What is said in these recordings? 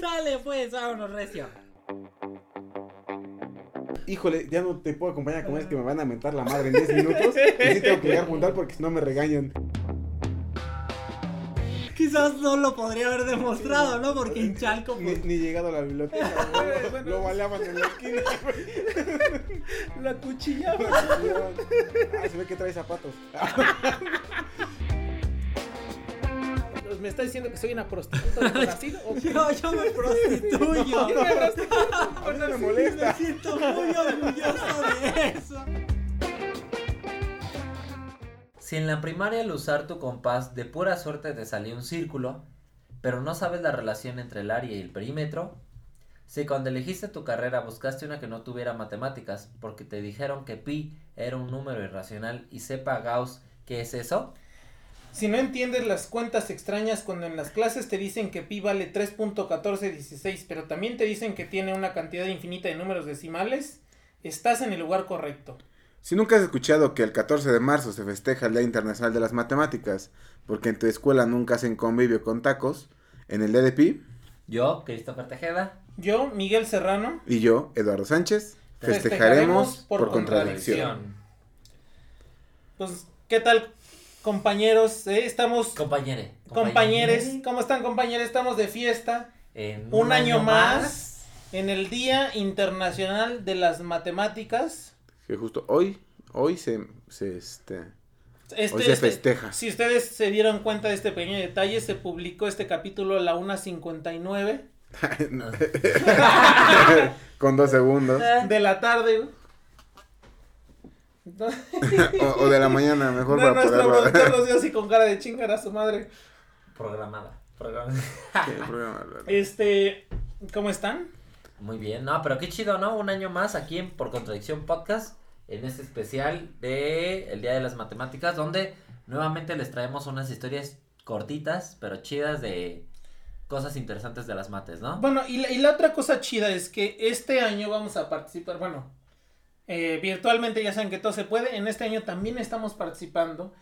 Sale pues, vámonos, recio. Híjole, ya no te puedo acompañar con es que me van a mentar la madre en 10 minutos. Y sí tengo que llegar a juntar porque si no me regañan. Quizás no lo podría haber demostrado, ¿no? Porque en Chalco, Ni, pues, ni llegado a la biblioteca, güey. Lo baleaban en la esquina. la cuchillaba. Ah, se ve que trae zapatos. ¿Me está diciendo que soy una prostituta de Brasil? ¿O qué? Yo, yo me prostituyo. Yo me prostituyo. A mí no me molesta. Me siento muy orgulloso de eso. Si en la primaria al usar tu compás de pura suerte te salió un círculo, pero no sabes la relación entre el área y el perímetro, si cuando elegiste tu carrera buscaste una que no tuviera matemáticas porque te dijeron que pi era un número irracional y sepa Gauss qué es eso, Si no entiendes las cuentas extrañas cuando en las clases te dicen que pi vale 3.1416, pero también te dicen que tiene una cantidad infinita de números decimales, estás en el lugar correcto. Si nunca has escuchado que el 14 de marzo se festeja el Día Internacional de las Matemáticas, porque en tu escuela nunca hacen convivio con tacos, en el día de Pi, yo, Christopher Tejeda, Yo, Miguel Serrano, y yo, Eduardo Sánchez, Festejaremos festejaremos por por, contradicción. pues, ¿qué tal compañeros? Eh, Estamos compañere. compañeros, ¿cómo están compañeros? Estamos de fiesta. Un, año, más en el Día Internacional de las Matemáticas. Que justo hoy, hoy se, se este, Este, hoy se este- festeja. Si ustedes se dieron cuenta de este pequeño detalle, se publicó este capítulo a la 1.59 Con dos segundos. de la tarde. O, o de la mañana, mejor para poderlo. productor nos dio así con cara de chingar a su madre. Programada. programada. Sí, programa, Este, ¿cómo están? Muy bien, no, pero qué chido, ¿no? Un año más aquí en Por Contradicción Podcast, en este especial de el Día de las Matemáticas, donde nuevamente les traemos unas historias cortitas, pero chidas de cosas interesantes de las mates, ¿no? Bueno, y la, y la otra cosa chida es que este año vamos a participar, bueno, eh, virtualmente ya saben que todo se puede, en este año también estamos participando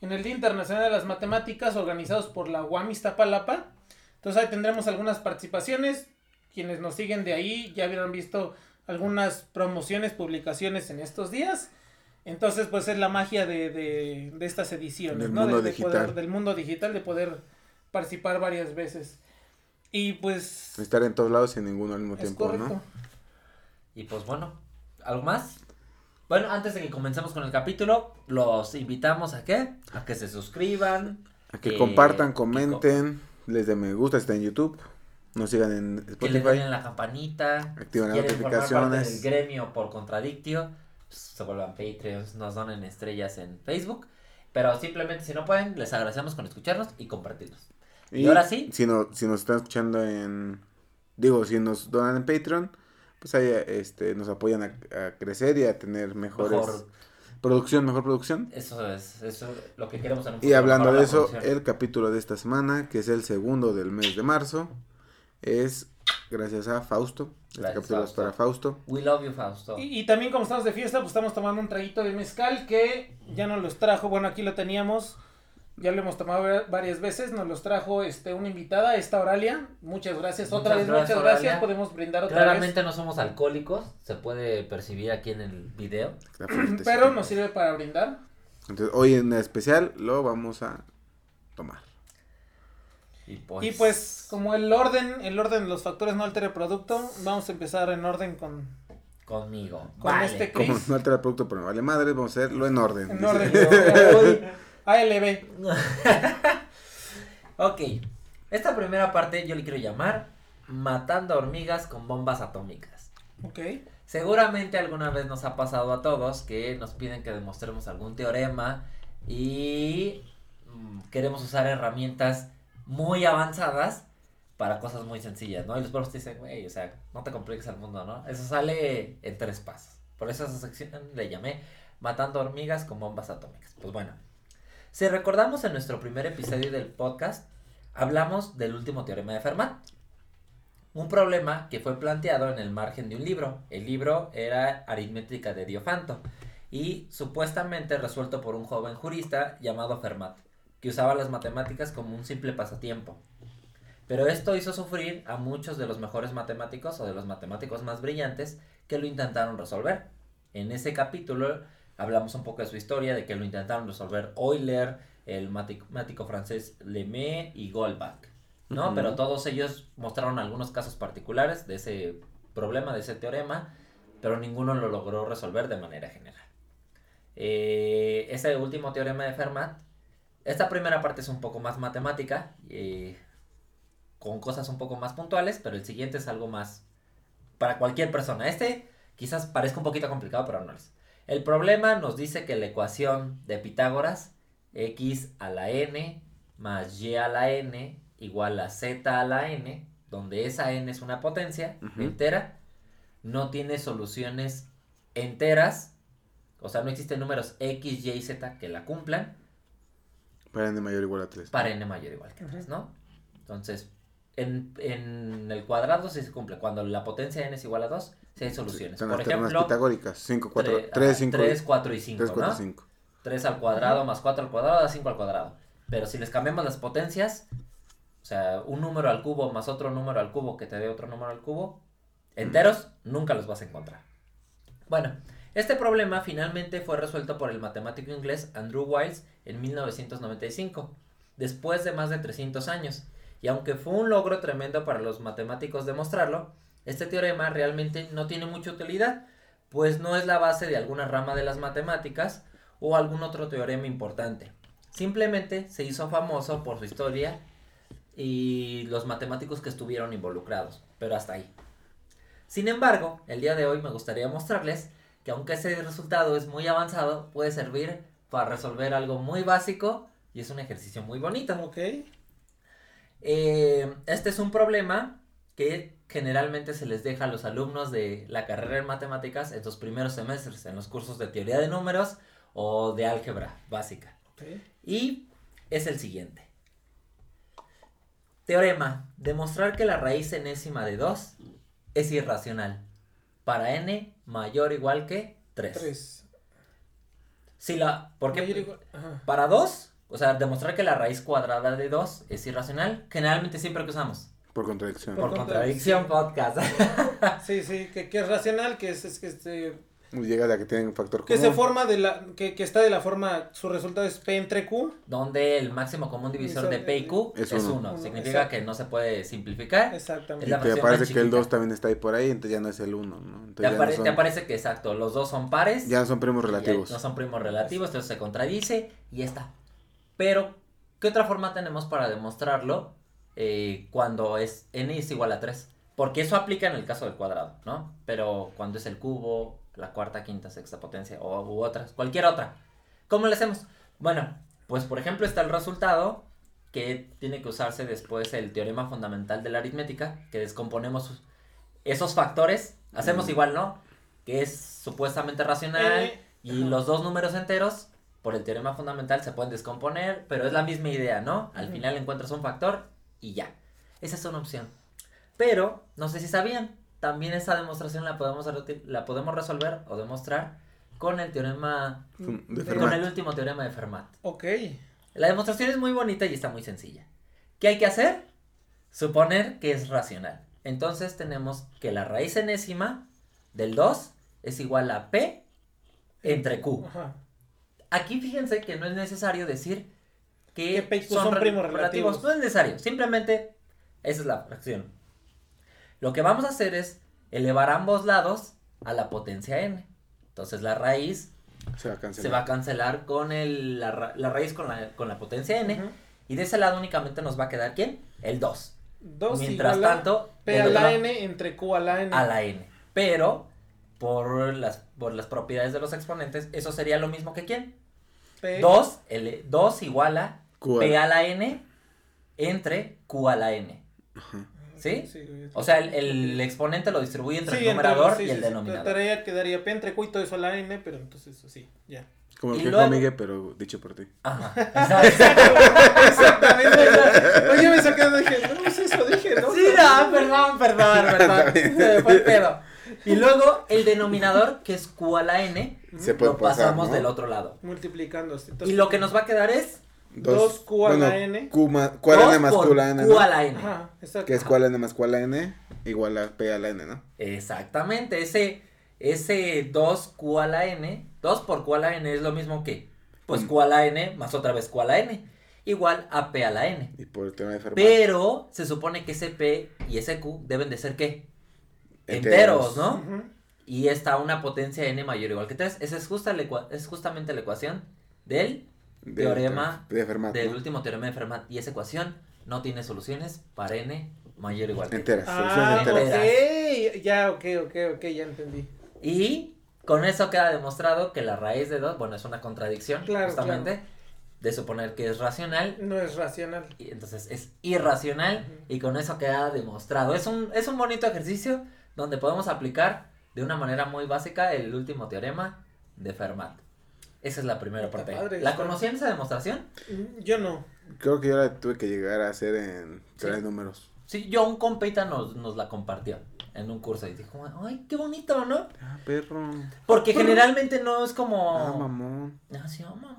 en el Día Internacional de las Matemáticas organizados por la UAM Iztapalapa. Entonces ahí tendremos algunas participaciones, quienes nos siguen de ahí ya habrán visto algunas promociones, publicaciones en estos días. Entonces, pues es la magia de, de, de estas ediciones, Del ¿no? De- mundo de digital. poder- del mundo digital, de poder participar varias veces. Y pues Estar en todos lados y en ninguno al mismo es tiempo, correcto. ¿no? Y pues bueno, ¿algo más? Bueno, antes de que comencemos con el capítulo, los invitamos a qué? A que se suscriban. A que Eh, compartan, que comenten, les den me gusta si está en YouTube, nos sigan en Que le den Spotify. en la campanita. Activen si las notificaciones. del gremio por contradictio, pues, se vuelvan Patreons, nos donen estrellas en Facebook. Pero simplemente si no pueden, les agradecemos con escucharnos y compartirnos. Y ahora sí. Si, no, si nos están escuchando en. Digo, si nos donan en Patreon, pues ahí este, nos apoyan a, a crecer y a tener mejores. Mejor. Producción, mejor producción. Eso es, eso es lo que queremos en un Y hablando de eso, producción. el capítulo de esta semana, que es el segundo del mes de marzo, es gracias a Fausto. Este Gracias, capítulo es para Fausto. We love you, Fausto. Y, y también como estamos de fiesta, pues estamos tomando un traguito de mezcal que ya nos los trajo, bueno, aquí lo teníamos, ya lo hemos tomado va- varias veces, nos los trajo este una invitada, esta Oralia. Muchas gracias, otra vez, gracias, muchas gracias, Oralia. podemos brindar otra Claramente no somos alcohólicos, se puede percibir aquí en el video. Pero nos sirve para brindar. Entonces, hoy en especial lo vamos a tomar. Y pues, Y pues como el orden, el orden de los factores no altera el producto, vamos a empezar en orden con, conmigo. con Vale. este Como Chris. no altera el producto, pero me vale madre, vamos a hacerlo en orden. En dice. orden. ALB. Ok, esta primera parte yo le quiero llamar Matando hormigas con bombas atómicas. Ok. Seguramente alguna vez nos ha pasado a todos que nos piden que demostremos algún teorema y mm, queremos usar herramientas muy avanzadas para cosas muy sencillas, ¿no? Y los profes te dicen, güey, o sea, no te compliques el mundo, ¿no? Eso sale en tres pasos. Por eso a esa sección le llamé Matando hormigas con bombas atómicas. Pues bueno, si recordamos en nuestro primer episodio del podcast, hablamos del último teorema de Fermat. Un problema que fue planteado en el margen de un libro. El libro era Aritmética de Diofanto y supuestamente resuelto por un joven jurista llamado Fermat, que usaba las matemáticas como un simple pasatiempo. Pero esto hizo sufrir a muchos de los mejores matemáticos o de los matemáticos más brillantes que lo intentaron resolver. En ese capítulo hablamos un poco de su historia, de que lo intentaron resolver Euler, el matemático francés Lemay y Goldbach, ¿no? Pero todos ellos mostraron algunos casos particulares de ese problema, de ese teorema, pero ninguno lo logró resolver de manera general. Eh, ese último teorema de Fermat, esta primera parte es un poco más matemática, eh, con cosas un poco más puntuales, pero el siguiente es algo más para cualquier persona. Este quizás parezca un poquito complicado, pero no es. El problema nos dice que la ecuación de Pitágoras, x a la n más y a la n igual a z a la n, donde esa n es una potencia entera, no tiene soluciones enteras, o sea, no existen números x, y y z que la cumplan Para n mayor o igual a 3. para n mayor o igual que 3, ¿no? Entonces, en, en el cuadrado sí se cumple. Cuando la potencia n es igual a 2, sí hay soluciones. Son Por ejemplo, pitagóricas. 5, 4, 3, 3, 5, 3, 4 y 5, 3, 4, ¿no? 5. 3 al cuadrado más 4 al cuadrado da 5 al cuadrado. Pero si les cambiamos las potencias, o sea, un número al cubo más otro número al cubo que te dé otro número al cubo, enteros, nunca los vas a encontrar. Bueno, este problema finalmente fue resuelto por el matemático inglés Andrew Wiles en 1995, después de más de 300 años. Y aunque fue un logro tremendo para los matemáticos demostrarlo, este teorema realmente no tiene mucha utilidad, pues no es la base de alguna rama de las matemáticas o algún otro teorema importante. Simplemente se hizo famoso por su historia y los matemáticos que estuvieron involucrados, pero hasta ahí. Sin embargo, el día de hoy me gustaría mostrarles que aunque ese resultado es muy avanzado, puede servir para resolver algo muy básico y es un ejercicio muy bonito. Ok. Eh, este es un problema que generalmente se les deja a los alumnos de la carrera en matemáticas en sus primeros semestres, en los cursos de teoría de números o de álgebra básica. Y es el siguiente. Teorema. Demostrar que la raíz enésima de 2 es irracional. Para n mayor o igual que 3. 3. Si la, ¿Por qué? Igual-. Para 2, o sea, demostrar que la raíz cuadrada de 2 es irracional, generalmente siempre que usamos. Por contradicción. Por Por contradicción podcast. Sí, sí, que, que es racional, que es, es que este, Llega a la que tiene un factor que común. se forma de la, que, que está de la forma, su resultado es P entre Q. donde el máximo común divisor de P y Q Es es uno. 1. Uno, Significa exacto. que no se puede simplificar. Exactamente. Es Y la te fracción parece más que el chiquita. 2 también está ahí por ahí, entonces ya no es el 1, ¿no? Entonces Te, ya, no apare- son, te aparece que exacto, los dos son pares. ya no son primos relativos. No son primos relativos, entonces se contradice y ya está. Pero, ¿qué otra forma tenemos para demostrarlo eh, cuando es n es igual a 3? Porque eso aplica en el caso del cuadrado, ¿no? Pero cuando es el cubo, la cuarta, quinta, sexta potencia o u otras, cualquier otra. ¿Cómo le hacemos? Bueno, pues por ejemplo está el resultado que tiene que usarse después el teorema fundamental de la aritmética, que descomponemos esos factores, hacemos Mm. igual, ¿no? Que es supuestamente racional N, y ajá. los dos números enteros por el teorema fundamental se pueden descomponer, pero es la misma idea, ¿no? Al Ujú. final encuentras un factor y ya. Esa es una opción. Pero, no sé si sabían, también esa demostración la podemos, la podemos resolver o demostrar con el teorema, de de- con Fermat. el último teorema de Fermat. Ok. La demostración es muy bonita y está muy sencilla. ¿Qué hay que hacer? Suponer que es racional. Entonces tenemos que la raíz enésima del 2 es igual a P entre Q. Ajá. Aquí fíjense que no es necesario decir que, son primos relativos. No es necesario, simplemente esa es la fracción. Lo que vamos a hacer es elevar ambos lados a la potencia n. Entonces la raíz Se va a cancelar. se va a cancelar con el, la, ra- la raíz con la, con la potencia n. Y de ese lado únicamente nos va a quedar ¿quién? El 2. 2 Mientras igual a tanto, P a la lado- N entre Q a la N. a la n. Pero, por las, por las propiedades de los exponentes, eso sería lo mismo que quién? P. 2, el 2 igual a Q a- P a la n entre Q a la n. ¿Sí? güey. O sea, el, el exponente lo distribuye entre Sí, el numerador sí, y sí, el sí. denominador. Tarea quedaría P entre Q y todo eso a la N, pero entonces sí, ya. Como el que luego- Miguel, pero dicho por ti. Ajá. exacto. Exactamente. Oye, me saqué de dije, no es eso, dije, ¿no? Sí, no, perdón, perdón, perdón. Se me fue el pedo. Y luego el denominador, que es Q a la N, Se puede lo pasar, pasamos ¿no? del otro lado. Multiplicando. así. Y lo que nos va a quedar es Dos Q a la N. Q, más por Q a la N, Q a la N. Que es Q a la N más Q a la N igual a P a la N, ¿no? Exactamente, ese, ese 2Q a la N, 2 por Q a la N es lo mismo que, pues Mm. Q a la N más otra vez Q a la N, igual a P a la N. Y por el tema de Fermat. Pero se supone que ese P y ese Q deben de ser ¿qué? Enteros. Enteros, ¿no? Ujú. Y está una potencia N mayor o igual que 3. Esa es, justa la es justamente la ecuación del De- teorema de Fermat, del ¿no? último teorema de Fermat. Y esa ecuación no tiene soluciones para N mayor o igual que Enteras, Ah, soluciones enteras. ok. Ya, ok, ok, ok, ya entendí. Y con eso queda demostrado que la raíz de 2, bueno, es una contradicción, Claro, justamente, de suponer que es racional. No es racional. Y entonces es irracional y con eso queda demostrado. Es un, es un bonito ejercicio donde podemos aplicar de una manera muy básica el último teorema de Fermat. Esa es la primera Está parte. padre ¿La conocían esa demostración? Mm, Yo no. Creo que yo la tuve que llegar a hacer en Sí. tres números. Sí, yo un compita nos, nos la compartió en un curso y dijo, ay, qué bonito, ¿no? Ah, perro. Porque generalmente no es como... Ah, mamón. Ah, sí, ah, mamón.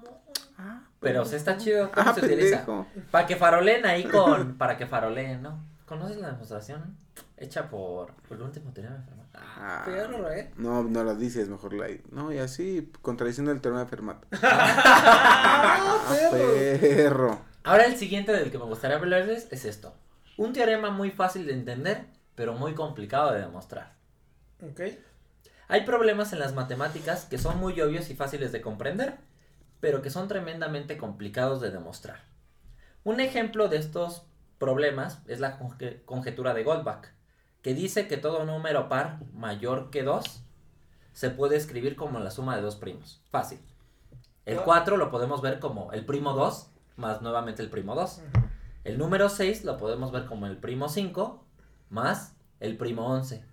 Ah, Pero sí está chido cómo Ah, se utiliza. Para que faroleen ahí con. Para que faroleen, ¿no? ¿Conoces la demostración? Hecha por. Por el último teorema. Ah, perro, ¿eh? No, no lo dices, mejor la... No, y así, contradiciendo el teorema de Fermat. ¡Ah, Ah, perro! perro. Ahora el siguiente del que me gustaría hablarles es esto. Un teorema muy fácil de entender, pero muy complicado de demostrar. Ok. Hay problemas en las matemáticas que son muy obvios y fáciles de comprender, pero que son tremendamente complicados de demostrar. Un ejemplo de estos problemas es la conje- conjetura de Goldbach, que dice que todo número par mayor que 2 se puede escribir como la suma de dos primos. Fácil. El Ah. 4 lo podemos ver como el primo 2 más nuevamente el primo 2. Ujú. El número 6 lo podemos ver como el primo 5 más el primo 11.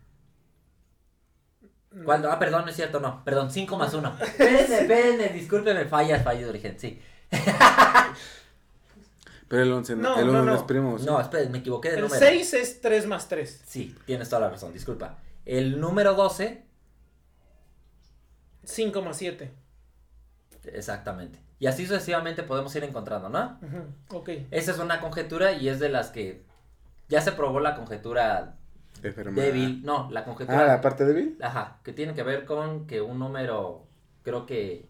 ¿Cuál? Ah, perdón, no es cierto, no. Perdón, 5 más 1. Espérenme, espérenme, discúlpeme, fallas, fallas de origen, sí. Pero el 11 No, el no, 1 no, no. es primo. ¿sí? No, espérenme, me equivoqué de El número. 6 es 3 más 3. Sí, tienes toda la razón, disculpa. El número 12, 5 más 7. exactamente. Y así sucesivamente podemos ir encontrando, ¿no? Ujú, Ok. Esa es una conjetura y es de las que ya se probó la conjetura débil. No, la conjetura. Ah, la parte débil. Ajá, que tiene que ver con que un número, creo que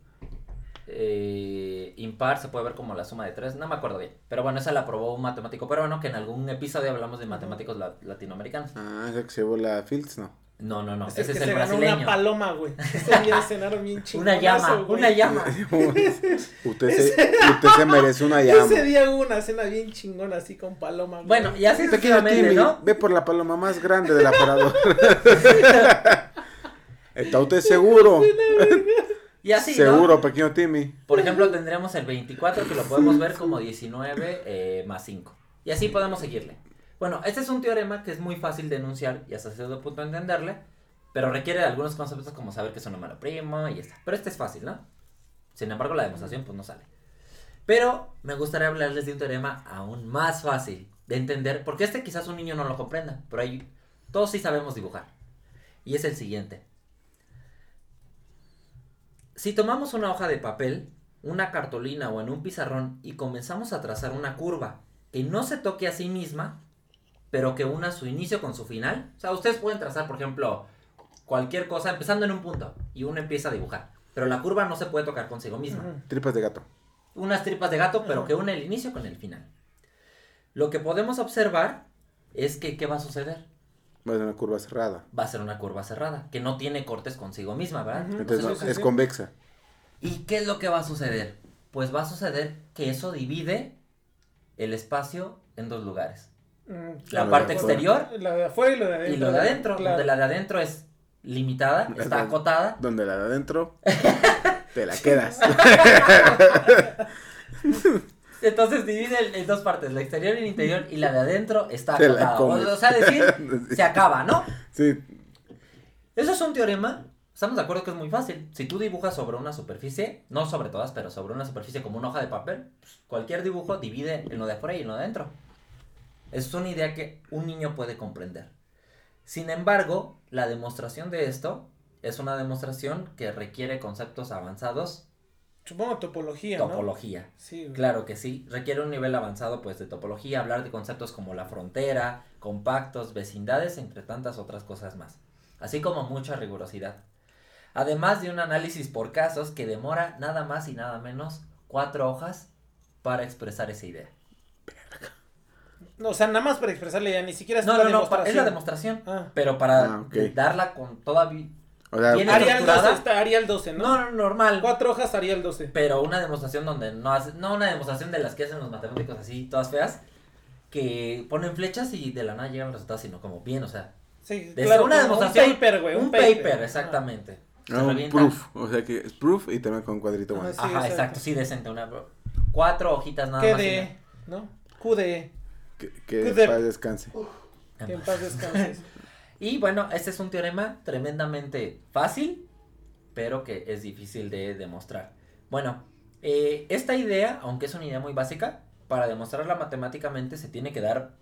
eh, impar se puede ver como la suma de tres, no me acuerdo bien. Pero bueno, esa la probó un matemático peruano, que en algún episodio hablamos de matemáticos la- latinoamericanos. Ah, ese que se llevó la Fields, no. No, no, no, ese que es se el ganó brasileño. una paloma, güey. Ese día cenaron bien Una llama, güey. una llama. usted, se, usted se merece una llama. Ese día hubo una cena bien chingona así con paloma. güey. Bueno, y así Pequeño sucesivamente, Timmy, ¿no? ve por la paloma más grande del aparador. ¿Está usted seguro? Y así, ¿no? seguro, pequeño Timmy. Por ejemplo, tendremos el 24 que lo podemos ver como 19 eh, más 5. Y así podemos seguirle. Bueno, este es un teorema que es muy fácil de enunciar y hasta cierto punto entenderle, pero requiere de algunos conceptos como saber que es un número primo y ya está. Pero este es fácil, ¿no? Sin embargo, la demostración pues no sale. Pero me gustaría hablarles de un teorema aún más fácil de entender, porque este quizás un niño no lo comprenda, pero ahí todos sí sabemos dibujar. Y es el siguiente. Si tomamos una hoja de papel, una cartulina o en un pizarrón y comenzamos a trazar una curva que no se toque a sí misma, pero que una su inicio con su final, o sea, ustedes pueden trazar, por ejemplo, cualquier cosa empezando en un punto y uno empieza a dibujar, pero la curva no se puede tocar consigo misma. Tripas de gato. Unas tripas de gato, pero que une el inicio con el final. Lo que podemos observar es que, ¿qué va a suceder? Va a ser una curva cerrada. Va a ser una curva cerrada, que no tiene cortes consigo misma, ¿verdad? Entonces no, es convexa. ¿Y qué es lo que va a suceder? Pues va a suceder que eso divide el espacio en dos lugares. Mm, La de parte exterior La de afuera y la de adentro. y lo de adentro. Claro. Donde la de adentro es limitada, está acotada. Donde la de adentro te la quedas. Entonces divide en- dos partes, la exterior y el interior, y la de adentro está comes. O, o sea, decir, se acaba, ¿no? Sí, Eso es un teorema. Estamos de acuerdo que es muy fácil. Si tú dibujas sobre una superficie, no sobre todas, pero sobre una superficie como una hoja de papel, pues, cualquier dibujo divide en lo de afuera y en lo de adentro. Es una idea que un niño puede comprender. Sin embargo, la demostración de esto es una demostración que requiere conceptos avanzados Supongo topología, ¿no? topología. Sí, güey. Claro que sí, requiere un nivel avanzado pues de topología, hablar de conceptos como la frontera, compactos, vecindades, entre tantas otras cosas más, así como mucha rigurosidad. Además de un análisis por casos que demora nada más y nada menos cuatro hojas para expresar esa idea. No, o sea, nada más para expresarle ya, ni siquiera es No, la no, no, pa- es la demostración. demostración, Ah. pero para Ah, darla con toda... O sea, Tiene- Arial estructurada? 12 está Arial 12, ¿no? No, no, normal. Cuatro hojas Arial 12. Pero una demostración donde no hace, no una demostración de las que hacen los matemáticos así, todas feas, que ponen flechas y de la nada llegan los resultados, sino como bien, o sea, Sí, de claro, una demostración. Un paper, güey. Un, paper, paper, Ah. exactamente. Se ah, un proof. O sea que es proof y también con cuadrito Ajá, bueno. sí, Ajá, exacto. exacto, sí, decente. Una, cuatro hojitas nada ¿Qué más. y de? ¿No? QDE. Que, que de- paz descanse. Que en paz descanses. Y bueno, este es un teorema tremendamente fácil, pero que es difícil de demostrar. Bueno, eh, esta idea, aunque es una idea muy básica, para demostrarla matemáticamente se tiene que dar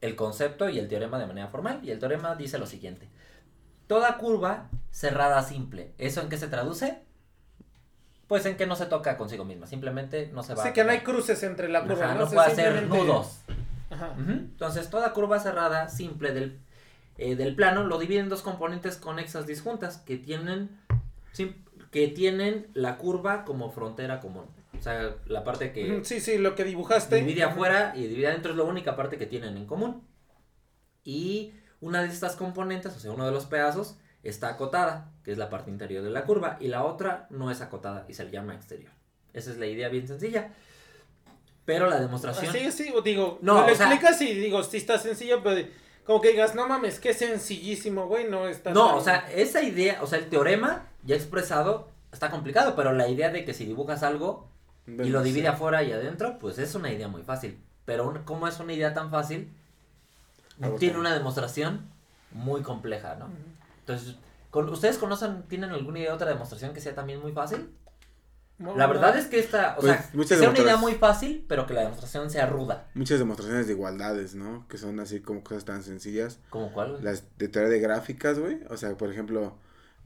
el concepto y el teorema de manera formal. Y el teorema dice lo siguiente. Toda curva cerrada simple. ¿Eso en qué se traduce? Pues en que no se toca consigo misma. Simplemente no se va Sé a que no hay cruces entre la curva, Ajá, ¿no? no O sea, puede hacer nudos. Ajá. Entonces, toda curva cerrada simple del, eh, del plano lo divide en dos componentes conexas disjuntas que tienen, que tienen la curva como frontera común. O sea, la parte que Sí, sí, lo que dibujaste. divide afuera y divide adentro es la única parte que tienen en común. Y una de estas componentes, o sea, uno de los pedazos, está acotada, que es la parte interior de la curva, y la otra no es acotada y se le llama exterior. Esa es la idea bien sencilla. Pero la demostración... Sí, o digo, No, no, lo o sea- explicas y digo, sí está sencillo, pero como que digas, no mames, qué sencillísimo, güey, no está No, tan- o sea, esa idea, o sea, el teorema ya expresado está complicado, pero la idea de que si dibujas algo y lo divide afuera y adentro, pues es una idea muy fácil. Pero un- como es una idea tan fácil, tiene una demostración muy compleja, ¿no? Entonces, ¿con, ¿ustedes conocen, tienen alguna idea de otra demostración que sea también muy fácil? No, La no. verdad es que esta, o Pues, sea, que sea una idea muy fácil, pero que la demostración sea ruda. Muchas demostraciones de igualdades, ¿no? Que son así como cosas tan sencillas. ¿Como cuál? güey? Las de teoría de gráficas, güey. O sea, por ejemplo,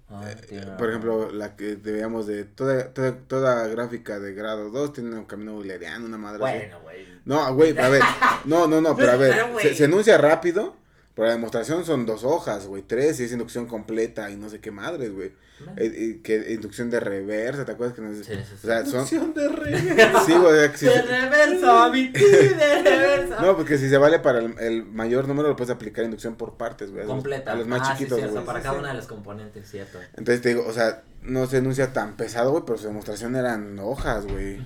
Ah, eh, tiene- por ejemplo, la que debíamos de toda, toda, toda gráfica de grado 2 tiene un camino euleriano, una madre. Bueno, güey. No, güey, a ver. No, no, no, pero a ver. Se, se enuncia rápido, pero la demostración son dos hojas, güey. Tres y es inducción completa y no sé qué madres, güey. Eh, eh, que inducción de reversa, ¿te acuerdas que nos Sí, sí, sí. O sea, son. Inducción de re- Sí, güey, si De reversa, a mi tío, de reversa. No, porque si se vale para el, el mayor número, lo puedes aplicar inducción por partes, güey. los- completa. A los más ah, chiquitos, sí, cierto, güey. para Sí, cada sí. una de las componentes, cierto. Entonces te digo, o sea, no se enuncia tan pesado, güey, pero su demostración eran hojas, güey.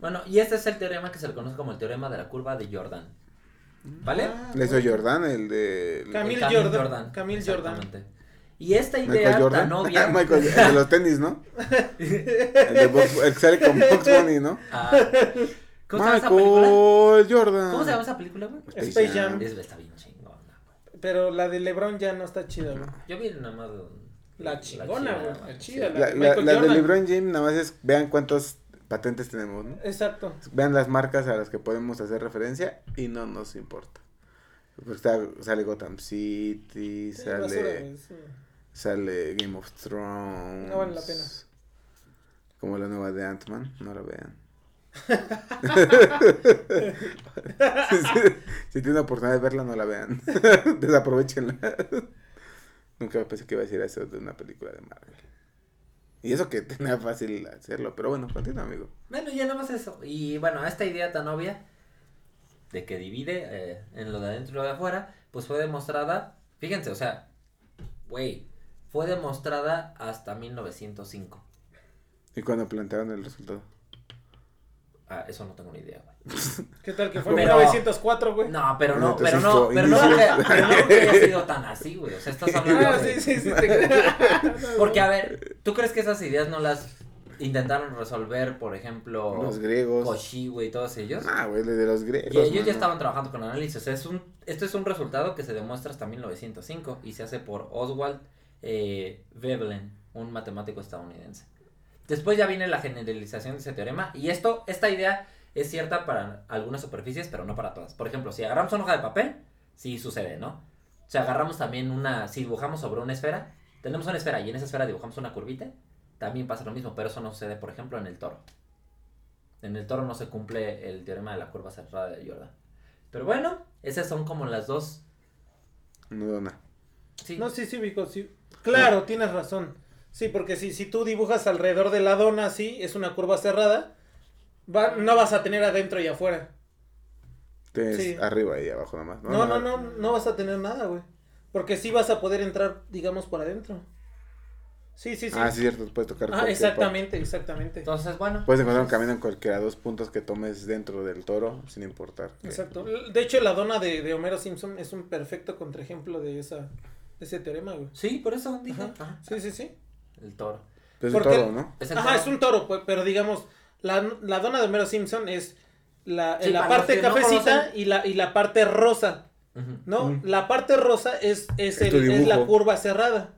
Bueno, y este es el teorema que se le conoce como el teorema de la curva de Jordan. ¿Vale? Ah, Le hizo güey. Jordan, el de. El Camille Camille Jordan, Camille Jordan. Y esta idea Michael Jordan. tan obvia. Michael, el de los tenis, ¿no? El, de Box- el que sale con Box Bunny, ¿no? Ah, ¿Cómo se llama esa película? Michael Jordan. ¿Cómo se llama esa película, güey? Space Jam. Es, está bien chingona, güey. Pero la de LeBron ya no está chida, güey. Yo vi nada más. La chingona, güey, la chida, La, de la, Michael la de Jordan. LeBron James, nada más es, vean cuántas patentes tenemos, ¿no? Exacto. Vean las marcas a las que podemos hacer referencia y no nos importa. Porque está- sale Gotham City, Sí, sale, güey, sí. sale Game of Thrones. No vale la pena. Como la nueva de Ant-Man, no la vean. si, si tienen la oportunidad de verla, no la vean. Desaprovechenla. Nunca pensé que iba a decir eso de una película de Marvel. Y eso que tenía fácil hacerlo, pero bueno, continúa, amigo. Bueno, ya nada más eso. Y bueno, esta idea tan obvia de que divide eh, en lo de adentro y lo de afuera, pues fue demostrada, fíjense, o sea, güey, fue demostrada hasta 1905. ¿Y cuando plantearon el resultado? Ah, eso no tengo ni idea, güey. ¿Qué tal que fue en Pero- 1904, güey? No, pero no, pero no, pero no, pero no haya sido tan así, güey. O sea, estás hablando Ah, de... sí, sí, sí. Porque, a ver, ¿tú crees que esas ideas no las intentaron resolver, por ejemplo, Los griegos. Cauchy, güey, todos ellos? Ah, güey, de los griegos. Y ellos ya mano. estaban trabajando con análisis. O sea, es un, esto es un resultado que se demuestra hasta 1905 y se hace por Oswald eh, Veblen, un matemático estadounidense. Después ya viene la generalización de ese teorema y esto, esta idea es cierta para algunas superficies, pero no para todas. Por ejemplo, si agarramos una hoja de papel, sí sucede, ¿no? Si agarramos también una, si dibujamos sobre una esfera, tenemos una esfera y en esa esfera dibujamos una curvita, también pasa lo mismo, pero eso no sucede, por ejemplo, en el toro. En el toro no se cumple el teorema de la curva cerrada de Jordan. Pero bueno, esas son como las dos. No dona. Sí. No, sí, sí, Vico, sí. Claro, tienes razón. Sí, porque si, si tú dibujas alrededor de la dona así, es una curva cerrada, va, no vas a tener adentro y afuera. Tienes Sí. arriba y abajo nomás. No, no, no, no vas a tener nada, güey. Porque sí vas a poder entrar, digamos, por adentro. Sí, sí, sí. Ah, sí, cierto, puedes tocar. Ah, exactamente, exactamente. Entonces, bueno. Puedes encontrar un camino en cualquiera dos puntos que tomes dentro del toro, sin importar. que- Exacto. De hecho, la dona de, de Homero Simpson es un perfecto contraejemplo de esa de ese teorema, güey. Sí, por eso dije. Ajá. Ajá. Sí, sí, sí. El toro. Pero es un Porque- toro, ¿no? Es el Ajá, toro. es un toro, pues, pero digamos, la, la dona de Homero Simpson es la, Sí, la parte no cafecita conocen- y, la, y la parte rosa. ¿no? Mm. La parte rosa es, es, Es el- tu es la curva cerrada.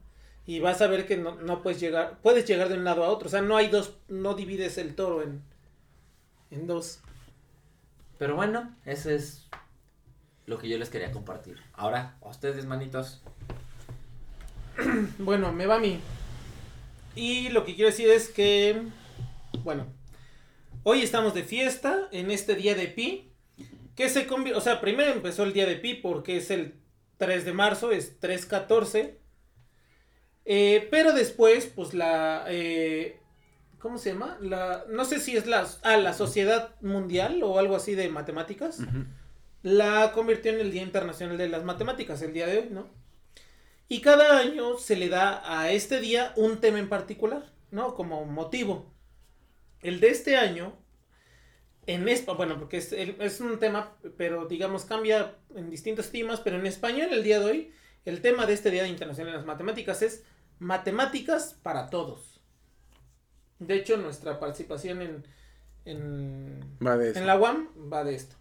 Y vas a ver que no, no puedes llegar, puedes llegar de un lado a otro. O sea, no hay dos, no divides el toro en, en dos. Pero bueno, eso es lo que yo les quería compartir. Ahora, a ustedes, manitos. Bueno, me va a mí. Y lo que quiero decir es que, bueno, hoy estamos de fiesta en este día de Pi. Que se convi- o sea, primero empezó el día de Pi porque es el 3 de marzo, es 3.14. Eh, pero después, pues la... eh, ¿Cómo se llama? La, no sé si es la, ah, la Sociedad Mundial o algo así de matemáticas. La convirtió en el Día Internacional de las Matemáticas, el día de hoy, ¿no? Y cada año se le da a este día un tema en particular, ¿no? Como motivo. El de este año, en español, bueno, porque es, un tema, pero digamos cambia en distintos temas, pero en español el día de hoy, el tema de este Día Internacional de las Matemáticas es Matemáticas para Todos. De hecho, nuestra participación en, en, de en la UAM va de esto.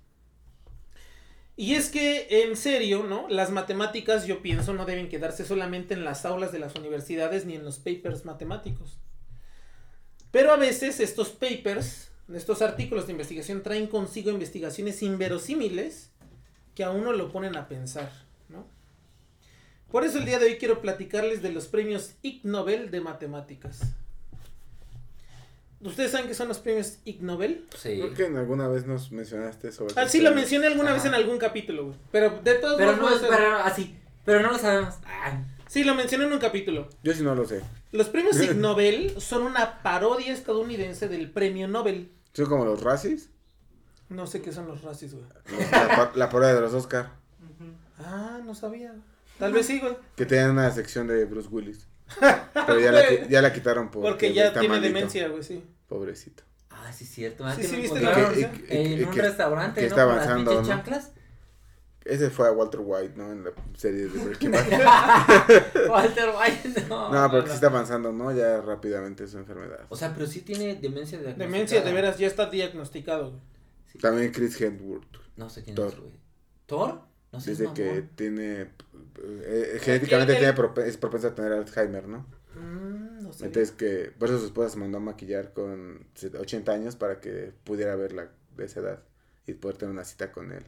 Y es que, en serio, ¿no? Las matemáticas, yo pienso, no deben quedarse solamente en las aulas de las universidades ni en los papers matemáticos. Pero a veces estos papers, estos artículos de investigación traen consigo investigaciones inverosímiles que a uno lo ponen a pensar, ¿no? Por eso el día de hoy quiero platicarles de los premios Ig Nobel de matemáticas. ¿Ustedes saben qué son los premios Ig Nobel? Sí. Creo que en alguna vez nos mencionaste sobre. Ah, sí, lo mencioné alguna vez en algún capítulo, güey. Pero de todos Pero modos. no, pero así. Pero no lo sabemos. Ah, Sí, lo mencioné en un capítulo. Yo sí no lo sé. Los premios Ig Nobel son una parodia estadounidense del premio Nobel. Son como los racis. No sé qué son los racis, güey. La parodia de los Oscar. Ah, no sabía. Tal vez sí, güey. Que tenían una sección de Bruce Willis. Pero ya la, ya la quitaron por Porque ya tiene demencia, güey, sí. Pobrecito. Ah, sí, es cierto. Ah, Sí, sí, viste la que- en un que- restaurante, que ¿no? está Con las avanzando, pinches ¿no? chanclas. Ese fue a Walter White, ¿no? En la serie de Breaking Bad. Walter White, no. No, pero que sí está avanzando, ¿no? Ya rápidamente su enfermedad. O sea, pero sí tiene demencia de Demencia, de veras, ya está diagnosticado, güey. Sí. También Chris Hemsworth. No sé quién Thor. es, güey. ¿Thor? No. Dice que tiene. eh, genéticamente el- tiene prope- es propenso a tener Alzheimer, ¿no? Mm, no. Entonces que. Por eso su esposa se mandó a maquillar con 80 años para que pudiera verla de esa edad. Y poder tener una cita con él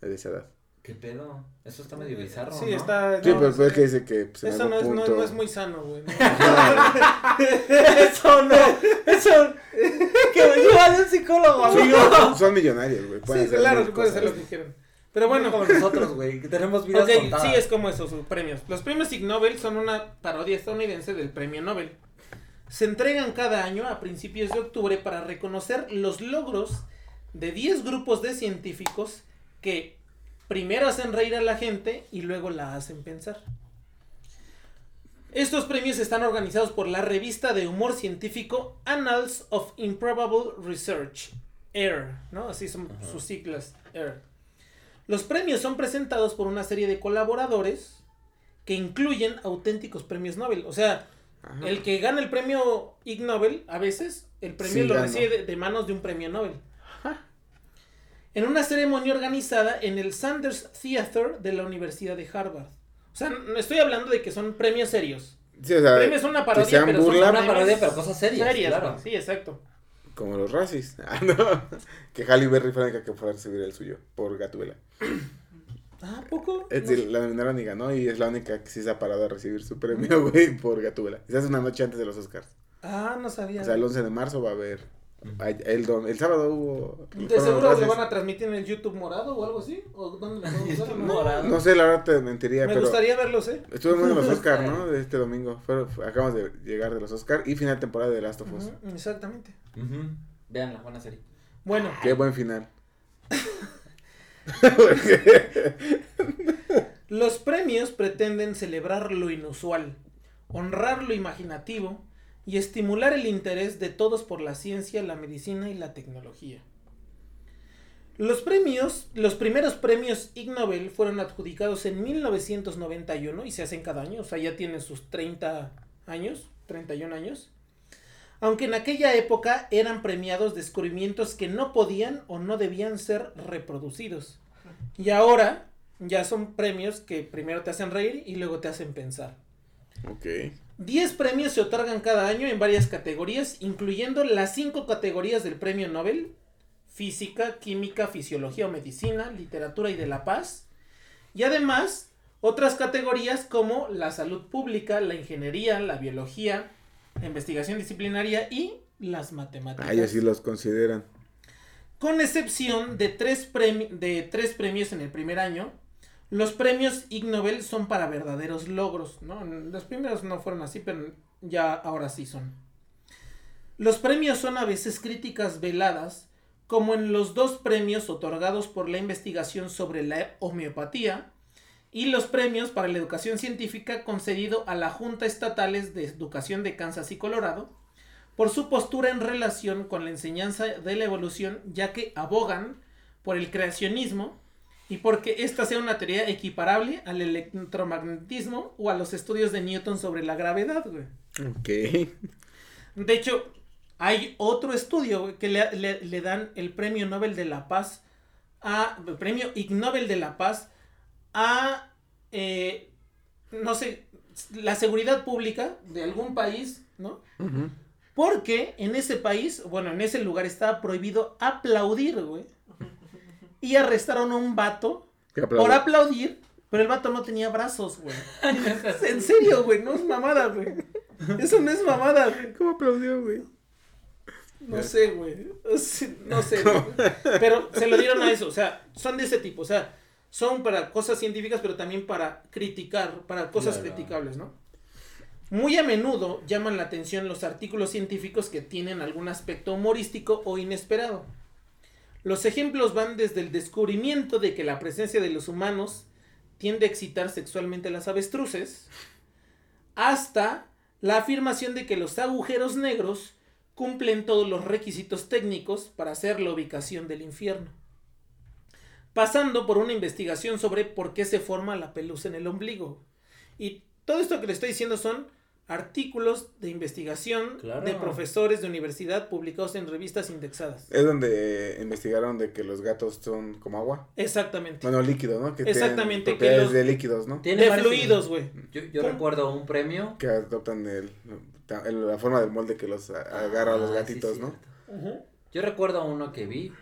de esa edad. ¿Qué pedo? Eso está medio bizarro, Sí, ¿no? está. Sí, no, pero es sí. que dice que pues, en Eso algún no es, no, punto. no es muy sano, güey. ¿no? Eso no. Eso. Que me llevan a un psicólogo, amigo. son, son millonarios, güey. pueden Sí, hacer claro, mil que puede ser lo cosas. que quieran. Pero bueno, como nosotros, güey, que tenemos vidas Ok, contadas. sí, es como esos sus premios. Los premios Ig Nobel son una parodia estadounidense del premio Nobel. Se entregan cada año a principios de octubre para reconocer los logros de 10 grupos de científicos que primero hacen reír a la gente y luego la hacen pensar. Estos premios están organizados por la revista de humor científico Annals of Improbable Research, AIR, ¿no? Así son Ajá. sus siglas, AIR. Los premios son presentados por una serie de colaboradores que incluyen auténticos premios Nobel. O sea, Ajá. el que gana el premio Ig Nobel, a veces, el premio Sí, lo recibe de, de manos de un premio Nobel. En una ceremonia organizada en el Sanders Theater de la Universidad de Harvard. O sea, no estoy hablando de que son premios serios. Sí, o sea, Premios son una parodia, pero son burla, Una premios parodia, pero cosas serias. serias, claro. güey. Sí, exacto. Como los racis. Ah, no. Que Halle Berry fue la única que fue a recibir el suyo por Gatubela. Ah, ¿a poco? Es decir, la nominaron y ganó y es la única que sí se ha parado a recibir su premio, güey, por Gatubela. Y se hace una noche antes de los Oscars. Ah, no sabía. O sea, el 11 de marzo va a haber. El, dom- el sábado hubo. ¿De seguro lo van a transmitir en el YouTube morado o algo así? ¿O dónde lo? No. Morado. No sé, la verdad te mentiría, Me pero. gustaría verlos, ¿eh? Estuve viendo los Oscar, ¿no? De este domingo. Acabamos de llegar de los Oscar y final temporada de Last of Us. Exactamente. Vean la buena serie. Bueno, Qué buen final. los premios pretenden celebrar lo inusual, honrar lo imaginativo y estimular el interés de todos por la ciencia, la medicina y la tecnología. Los premios, los primeros premios Ig Nobel fueron adjudicados en 1991 y se hacen cada año, o sea, ya tienen sus 30 años, 31 años. Aunque en aquella época eran premiados descubrimientos que no podían o no debían ser reproducidos. Y ahora ya son premios que primero te hacen reír y luego te hacen pensar. Ok. 10 premios se otorgan cada año en varias categorías, incluyendo las 5 categorías del Premio Nobel, Física, Química, Fisiología o Medicina, Literatura y de la Paz, y además otras categorías como la salud pública, la ingeniería, la biología, la investigación disciplinaria y las matemáticas. Ah, ellos sí los consideran. Con excepción de tres, premi- de tres premios en el primer año, los premios Ig Nobel son para verdaderos logros, ¿no? Los primeros no fueron así, pero ya ahora sí son. Los premios son a veces críticas veladas, como en los dos premios otorgados por la investigación sobre la homeopatía y los premios para la educación científica concedido a la Junta Estatales de Educación de Kansas y Colorado, por su postura en relación con la enseñanza de la evolución, ya que abogan por el creacionismo y porque esta sea una teoría equiparable al electromagnetismo o a los estudios de Newton sobre la gravedad, güey. Ok. De hecho, hay otro estudio güey, que le, le- le dan el premio Nobel de la Paz a. El premio Ig Nobel de la Paz a. eh, no sé, la seguridad pública de algún país, ¿no? Porque en ese país, bueno, en ese lugar estaba prohibido aplaudir, güey. Y arrestaron a un vato ¿Qué por aplaudir, pero el vato no tenía brazos, güey. En serio, güey, no es mamada, güey. Eso no es mamada, güey. ¿Cómo aplaudió, güey? No sé, güey. No sé. güey. Pero se lo dieron a eso. O sea, son de ese tipo. O sea, son para cosas científicas, pero también para criticar, para cosas Claro. criticables, ¿no? Muy a menudo llaman la atención los artículos científicos que tienen algún aspecto humorístico o inesperado. Los ejemplos van desde el descubrimiento de que la presencia de los humanos tiende a excitar sexualmente a las avestruces, hasta la afirmación de que los agujeros negros cumplen todos los requisitos técnicos para hacer la ubicación del infierno. Pasando por una investigación sobre por qué se forma la pelusa en el ombligo. Y todo esto que le estoy diciendo son artículos de investigación Claro. de profesores de universidad publicados en revistas indexadas. Es donde investigaron de que los gatos son como agua. Exactamente. Bueno, líquido, ¿no? Que tienen Exactamente, que los- de líquidos, ¿no? Tiene De fluidos, güey. Yo, recuerdo un premio. Que adoptan el, el- la forma del molde que los a- agarra a los Ah, sí, gatitos, ¿no? Yo recuerdo uno que vi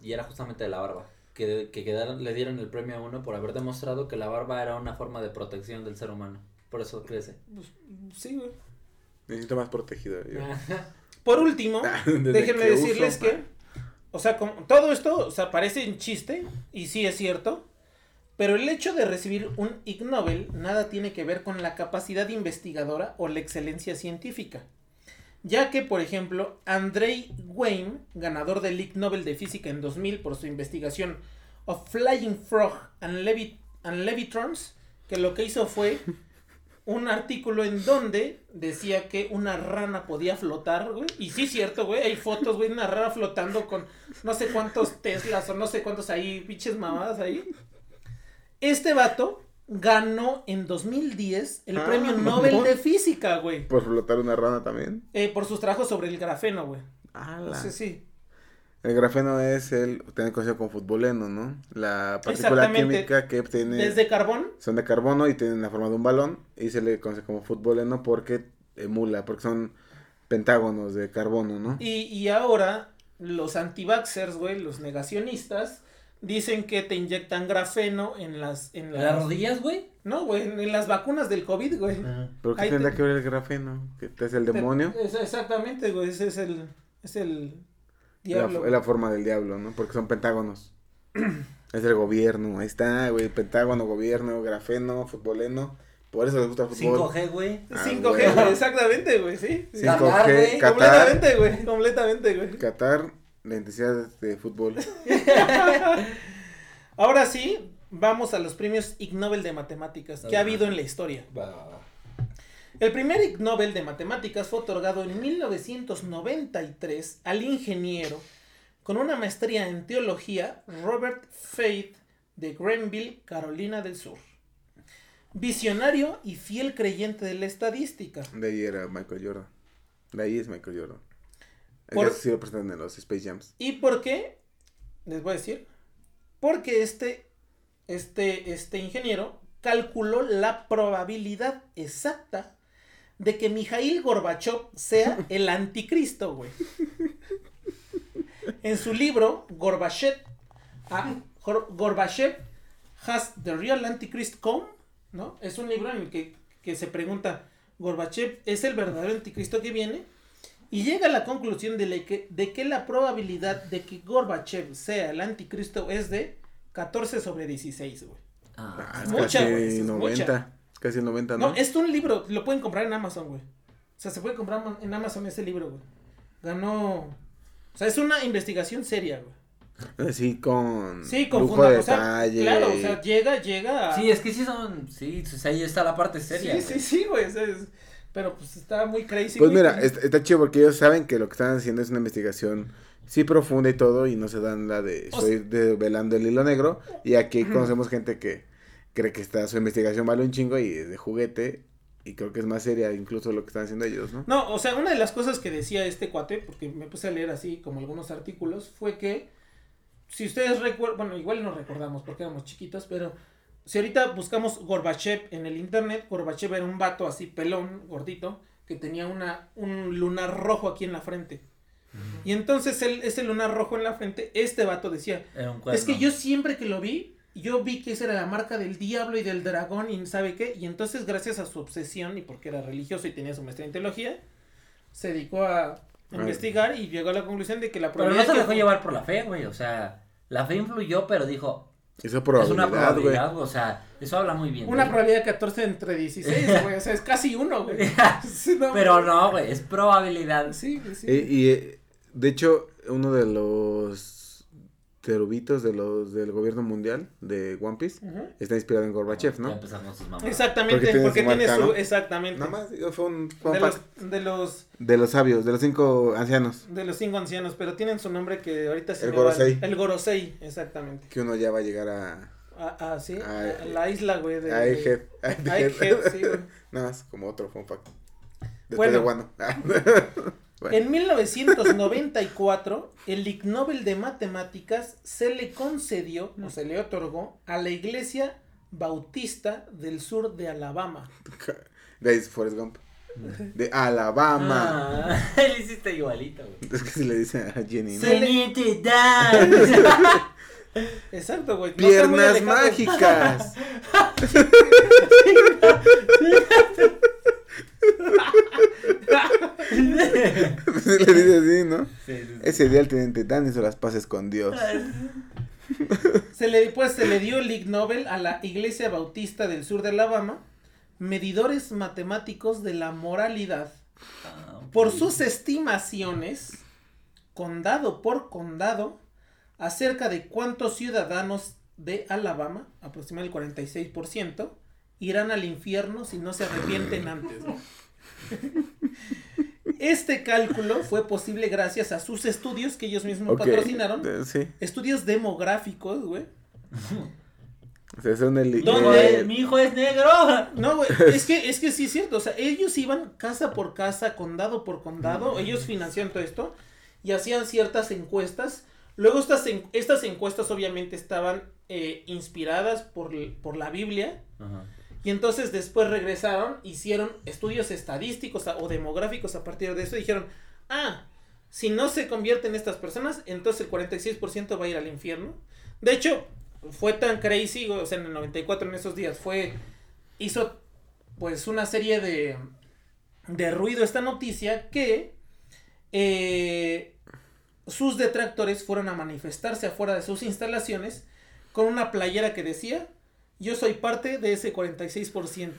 y era justamente de la barba. Que, que quedaron, le dieron el premio a uno por haber demostrado que la barba era una forma de protección del ser humano. Por eso crece. Pues, sí, güey. Necesito más protegido. yo. Por último, Desde déjenme decirles uso, que, o sea, como, todo esto, o sea, parece un chiste, y sí es cierto, pero el hecho de recibir un Ig Nobel nada tiene que ver con la capacidad investigadora o la excelencia científica. Ya que, por ejemplo, Andrei Wayne, ganador del Ig Nobel de Física en 2000 por su investigación of Flying Frog and, Levi- and Levitrons, que lo que hizo fue un artículo en donde decía que una rana podía flotar, güey. Y sí, cierto, güey. Hay fotos, güey, de una rana flotando con no sé cuántos Teslas o no sé cuántos ahí, pinches mamadas ahí. Este vato ganó en 2010 el Ah, premio. Nobel de Física, güey. Por flotar una rana también. Eh, por sus trabajos sobre el grafeno, güey. ¡Hala! Sí, sí. El grafeno es el, también conocido como futboleno, ¿no? La partícula química que tiene, Desde carbón. son de carbono y tienen la forma de un balón y se le conoce como futboleno porque emula, porque son pentágonos de carbono, ¿no? Y, y ahora los antivaxxers, güey, los negacionistas, dicen que te inyectan grafeno en las... En ¿En las rodillas, güey? No, güey, en las vacunas del COVID, güey. ¿Pero qué Ahí tendrá te- que ver el grafeno? ¿Que te hace el demonio? Es- exactamente, güey, ese es el, es el La, es la forma del diablo, ¿no? Porque son pentágonos. es el gobierno. Ahí está, güey. Pentágono, gobierno, grafeno, futboleno. Por eso les gusta el fútbol. 5G, güey. Ah, 5G, güey. exactamente, güey, sí. sí. 5G, Qatar, Completamente, güey, completamente, güey. Qatar, la intensidad de fútbol. Ahora sí, vamos a los premios Ig Nobel de Matemáticas que ha habido en la historia. El primer Ig Nobel de Matemáticas fue otorgado en 1993 al ingeniero con una maestría en teología Robert Faith de Greenville, Carolina del Sur. Visionario y fiel creyente de la estadística. De ahí era Michael Jordan. De ahí es Michael Jordan. Por- sí lo presentan en los Space Jams. ¿Y por qué? Les voy a decir. Porque este, este, este ingeniero calculó la probabilidad exacta de que Mikhail Gorbachev sea el anticristo, güey. En su libro, Gorbachev, ah, Gor- Gorbachev has the real antichrist come, ¿no? Es un libro en el que, que se pregunta, ¿Gorbachev es el verdadero anticristo que viene? Y llega a la conclusión de, la que, de que la probabilidad de que Gorbachev sea el anticristo es de 14 sobre 16, güey. Ah, Ah, mucha, casi güey, 90. Casi 90, ¿no? No, es un libro, lo pueden comprar en Amazon, güey. O sea, se puede comprar en Amazon ese libro, güey. Ganó... O sea, es una investigación seria, güey. Así con. Sí, con lujo de o sea, detalle. claro, o sea, llega, llega a... Sí, es que sí son. Sí, pues ahí está la parte seria. sí, güey. sí, sí, güey. o sea, es- Pero pues está muy crazy. Pues mira, está, está chido porque ellos saben que lo que están haciendo es una investigación sí profunda y todo y no se dan la de O estoy develando el hilo negro y aquí conocemos gente que cree que está su investigación vale un chingo y es de juguete y creo que es más seria incluso lo que están haciendo ellos, ¿no? No, o sea, una de las cosas que decía este cuate, porque me puse a leer así como algunos artículos, fue que si ustedes recuerdan, bueno, igual no recordamos porque éramos chiquitos, pero si ahorita buscamos Gorbachev en el internet, Gorbachev era un vato así pelón, gordito, que tenía una, un lunar rojo aquí en la frente. Y entonces él, ese lunar rojo en la frente, este vato decía, es que yo siempre que lo vi, yo vi que esa era la marca del diablo y del dragón y sabe qué. Y entonces gracias a su obsesión y porque era religioso y tenía su maestría en teología, se dedicó a investigar y llegó a la conclusión de que la Pero no probabilidad se dejó llevar por la fe, güey. O sea, la fe influyó, pero dijo. Eso es Es una probabilidad, güey. probabilidad. O sea, eso habla muy bien. Una probabilidad de 14 entre 16, güey. O sea, es casi uno, güey. Pero no, güey. Es probabilidad. Sí, güey, sí. Y, y, eh, de hecho uno de los terubitos de los del gobierno mundial de One Piece está inspirado en Gorbachev, Ya ¿no? empezaron sus mamás. Exactamente, Porque tiene porque su. Exactamente. Nada más fue un fun De fact los, de los de los sabios, de los cinco ancianos. de los cinco ancianos, pero tienen su nombre que ahorita se El va- Gorosei. El Gorosei, exactamente. Que uno ya va a llegar a Ah, sí, a la isla, güey. De, a Egghead. Egghead, sí, güey. Nada más, como otro fun fact. Después Bueno. de. Bueno. En 1994, el Ig Nobel de Matemáticas se le concedió, o se le otorgó, a la Iglesia Bautista del sur de Alabama. De Forrest Gump. De Alabama. Ah, él hiciste igualito, güey. Es que si le dice a Jenny, ¿no? Se. Exacto, güey. no Piernas mágicas. Sí le dice así, ¿no? Sí, sí, sí. Ese día el teniente Dan hizo las paces con Dios. Se le, pues, se le dio el Ig Nobel a la Iglesia Bautista del sur de Alabama, medidores matemáticos de la moralidad, Ah, por sus estimaciones, condado por condado, acerca de cuántos ciudadanos de Alabama, aproximadamente el 46%, irán al infierno si no se arrepienten antes. ¿no? Este cálculo fue posible gracias a sus estudios que ellos mismos patrocinaron. eh, Sí. Estudios demográficos, güey. O sea, son el. ¿Dónde? eh, Mi hijo es negro. No, güey, es que, es que sí es cierto, o sea, ellos iban casa por casa, condado por condado, ellos financian todo esto y hacían ciertas encuestas. Luego estas, en- estas encuestas obviamente estaban eh, inspiradas por, por la Biblia Ajá. Y entonces después regresaron, hicieron estudios estadísticos o demográficos a partir de eso y dijeron, ah, si no se convierten estas personas, entonces el 46% va a ir al infierno. De hecho, fue tan crazy, o sea, en el 94 en esos días fue hizo pues una serie de, de ruido esta noticia que eh, sus detractores fueron a manifestarse afuera de sus instalaciones con una playera que decía, yo soy parte de ese 46%.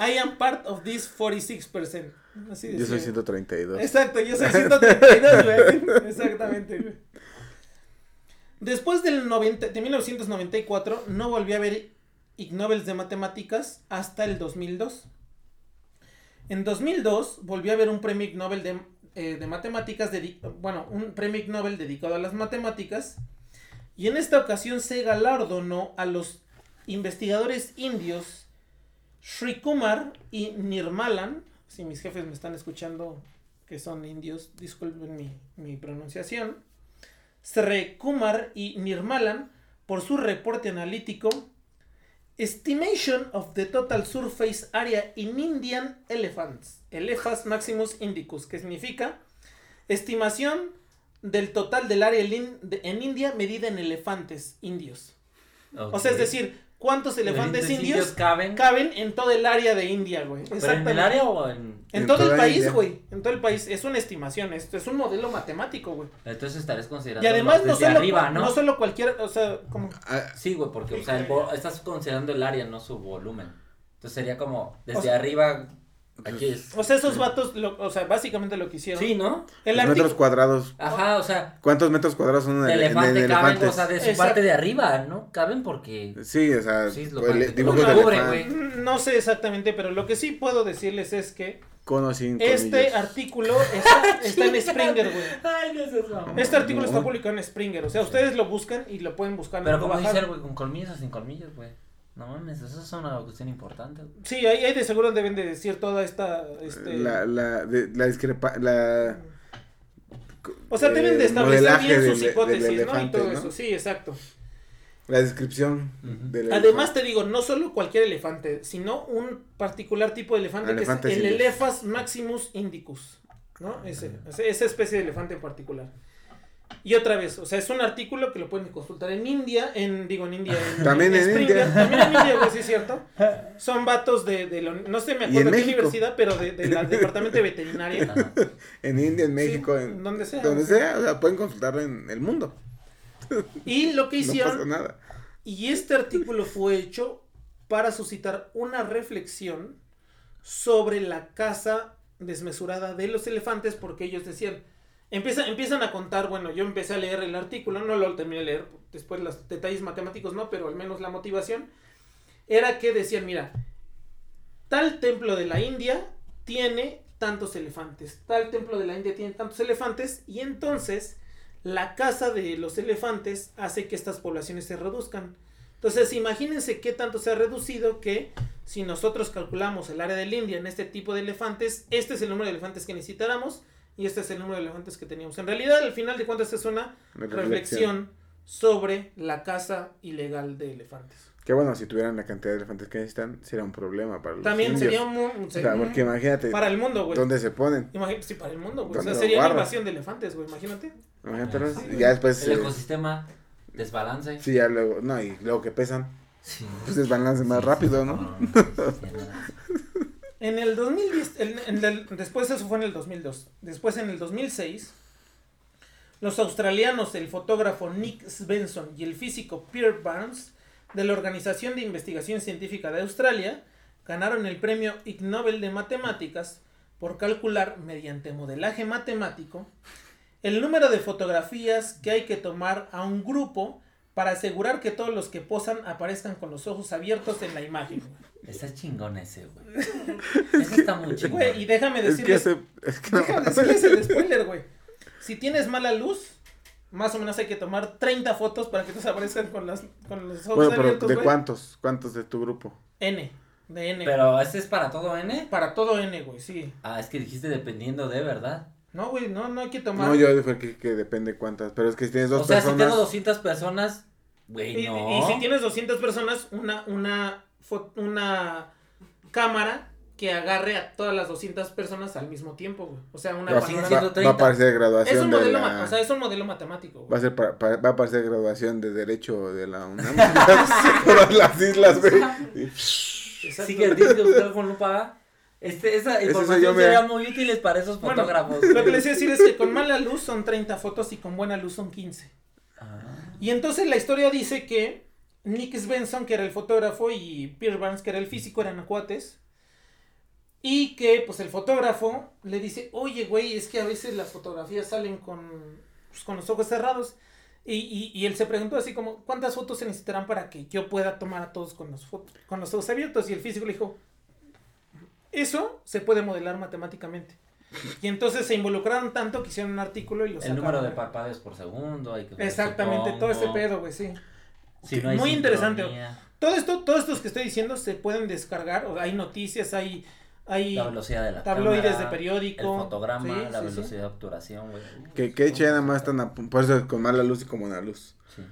I am part of this 46%. Así Yo soy decía. 132. Exacto, yo soy 132, güey. Exactamente, güey. Después del 90, de 1994 no volví a ver Ig Nobels de matemáticas hasta el 2002. En 2002 volví a ver un premio Ig Nobel de, eh, de matemáticas, dedi- bueno, un premio Ig Nobel dedicado a las matemáticas. Y en esta ocasión se galardonó a los investigadores indios Sri Kumar y Nirmalan. Si mis jefes me están escuchando que son indios, disculpen mi, mi pronunciación. Sri Kumar y Nirmalan por su reporte analítico Estimation of the Total Surface Area in Indian Elephants, Elephas Maximus Indicus, que significa estimación del total del área en India medida en elefantes indios. O sea, es decir, ¿cuántos elefantes indios caben? caben en todo el área de India, güey? ¿Pero en el área o en...? En, En todo el país, India. güey. En todo el país. Es una estimación. Esto es un modelo matemático, güey. Entonces estarías considerando Y además no desde solo, arriba, ¿no? no solo cualquier, o sea, como... Ah, Sí, güey, porque, o sea, el estás considerando el área, no su volumen. Entonces sería como, desde O sea- arriba, aquí es... O sea, esos vatos, lo- o sea, básicamente lo que hicieron. Sí, ¿no? El metros cuadrados. Ajá, o sea, ¿Cuántos metros cuadrados son en, de el- en elefante el caben, elefantes? o sea, de su Exacto. parte de arriba, ¿no? Caben porque... Sí, o sea, Sí, es lo pues, de cubre, elefante. güey. No sé exactamente, pero lo que sí puedo decirles es que sin este colmillos. artículo está, está en Springer, güey. Ay, no es eso. Este artículo está No. publicado en Springer, o sea, ustedes lo buscan y lo pueden buscar. Pero no como dice güey, con colmillos o sin colmillos, güey. No mames, eso es una cuestión importante. Sí, ahí, ahí de seguro deben de decir toda esta... Este... La, la, de, la discrepa, la... O sea, deben de eh, establecer bien del- sus del hipótesis, ¿no? Y todo ¿no? eso, sí, exacto. La descripción del Además elefante. te digo, no solo cualquier elefante, sino un particular tipo de elefante Elefantes que es el. Elephas maximus indicus, ¿no? Ese, ese- esa especie de elefante en particular. Y otra vez, o sea, es un artículo que lo pueden consultar en India, en, digo, en India, en, También en India. También en India, güey, sí es cierto. Son vatos de, de la- no sé, me acuerdo de qué universidad, pero de, de la departamento de veterinaria. En India, en Sí, México, en donde sea. donde sea, o sea, pueden consultarlo en el mundo. Y lo que No hicieron pasa nada. Y este artículo fue hecho para suscitar una reflexión sobre la caza desmesurada de los elefantes, porque ellos decían, empiezan, a contar, bueno, yo empecé a leer el artículo, no lo terminé de leer, después los detalles matemáticos no, pero al menos la motivación, era que decían, mira, tal templo de la India tiene tantos elefantes, tal templo de la India tiene tantos elefantes, y entonces la caza de los elefantes hace que estas poblaciones se reduzcan. Entonces, imagínense qué tanto se ha reducido que si nosotros calculamos el área del India en este tipo de elefantes, este es el número de elefantes que necesitáramos y este es el número de elefantes que teníamos. En realidad, al final de cuentas, es una reflexión sobre la caza ilegal de elefantes. Que bueno, si tuvieran la cantidad de elefantes que necesitan, sería un problema para los También indios. sería un, O sea, porque imagínate para el mundo, güey. dónde se ponen. Imagi- sí, para el mundo, güey. O ¿Dónde sea, sería una invasión de elefantes, güey. Imagínate. Imagínate, Sí, y ya después... El eh, ecosistema, desbalance. sí, ya luego... No, y luego que pesan, Sí. pues desbalance más rápido, ¿no? Sí, no. En el 2010, en- después eso fue en el 2002. Después en el 2006, los australianos, el fotógrafo Nick Svensson y el físico Pierre Barnes de la Organización de Investigación Científica de Australia ganaron el premio Ig Nobel de Matemáticas por calcular mediante modelaje matemático el número de fotografías que hay que tomar a un grupo para asegurar que todos los que posan aparezcan con los ojos abiertos en la imagen. Está chingón ese, güey. Ese está muy chingón. Güey, y déjame Es que decirles. Es que no déjame decirles el spoiler, güey. Si tienes mala luz, más o menos hay que tomar 30 fotos para que te aparezcan con, las, con los ojos Bueno, pero abiertos, ¿de güey. cuántos? ¿Cuántos de tu grupo? N, de N. Pero este es para todo N. Para todo N, güey, sí. Ah, es que dijiste dependiendo de, ¿verdad? No, güey, no, no hay que tomar. No, yo dije que, que depende cuántas, pero es que si tienes dos o sea, personas... si tengo 200 personas, güey, y, no. y si tienes 200 personas, una, una, una cámara que agarre a todas las 200 personas al mismo tiempo, güey. O sea, una va, siendo va- 30. va a aparecer Es graduación un de modelo, la... ma- o sea, es un modelo matemático, güey. Va a, ser pa- pa- va a aparecer graduación de Derecho de la UNAM. Todas las islas, güey. Que tienes que buscar con lupa. Este, esa información mira. sería muy útil para esos Bueno, fotógrafos. Lo que les iba a decir es que con mala luz son 30 fotos y con buena luz son 15. Ah. Y entonces la historia dice que Nick Svensson, que era el fotógrafo, y Pierre Barnes, que era el físico, eran acuates. Y que, pues, el fotógrafo le dice, oye, güey, es que a veces las fotografías salen con, pues, con los ojos cerrados. Y, y, y él se preguntó así como, ¿cuántas fotos se necesitarán para que yo pueda tomar a todos con los, con los ojos abiertos? Y el físico le dijo, eso se puede modelar matemáticamente. Y entonces se involucraron tanto que hicieron un artículo y lo El sacaron. número de parpadeos por segundo. Hay que Exactamente, todo ese pedo, güey, sí. Si no hay Muy interesante. sincronía, Todo esto, todos estos que estoy diciendo se pueden descargar, o hay noticias, hay, hay La velocidad de la tabloides cámara, de periódico. El fotograma, Sí, la sí, sí. velocidad de obturación, güey. Que, que hecho ya nada más están, a- por eso con mala luz y con buena luz. Sí.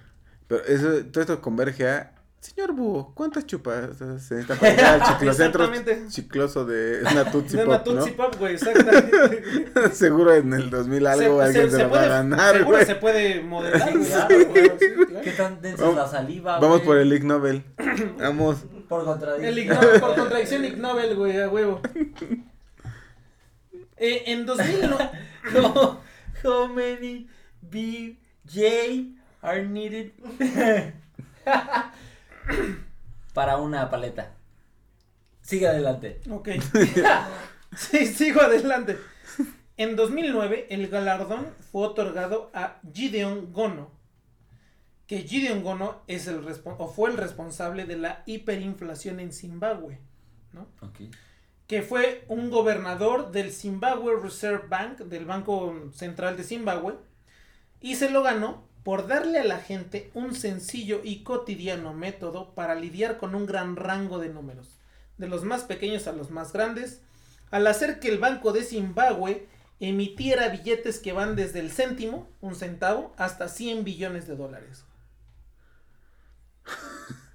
Pero eso, todo esto converge a, señor Búho, ¿cuántas chupas se necesitan para llegar al chiclocentro Exactamente. chicloso de una De Pop, una ¿no? Pop, güey, exactamente. Seguro en el 2000 algo alguien se, lo va a ganar, seguro güey. se puede modelar, Sí, güey. claro, claro, güey. sí, claro. ¿Qué tan densa es Vamos- la saliva, Vamos güey? por el Ig Nobel. Vamos. Por contradicción. El Ig- por contradicción Ig Nobel, güey, a huevo. Eh, en 2009, No. How many BJ are needed? Para una paleta. Sigue adelante. Ok. sí, sigo adelante. En 2009, el galardón fue otorgado a Gideon Gono. Que Gideon Gono es el o fue el responsable de la hiperinflación en Zimbabue. Ok. Que fue un gobernador del Zimbabwe Reserve Bank, del Banco Central de Zimbabue. Y se lo ganó por darle a la gente un sencillo y cotidiano método para lidiar con un gran rango de números, de los más pequeños a los más grandes, al hacer que el Banco de Zimbabue emitiera billetes que van desde el céntimo, un centavo, hasta 100 billones de dólares.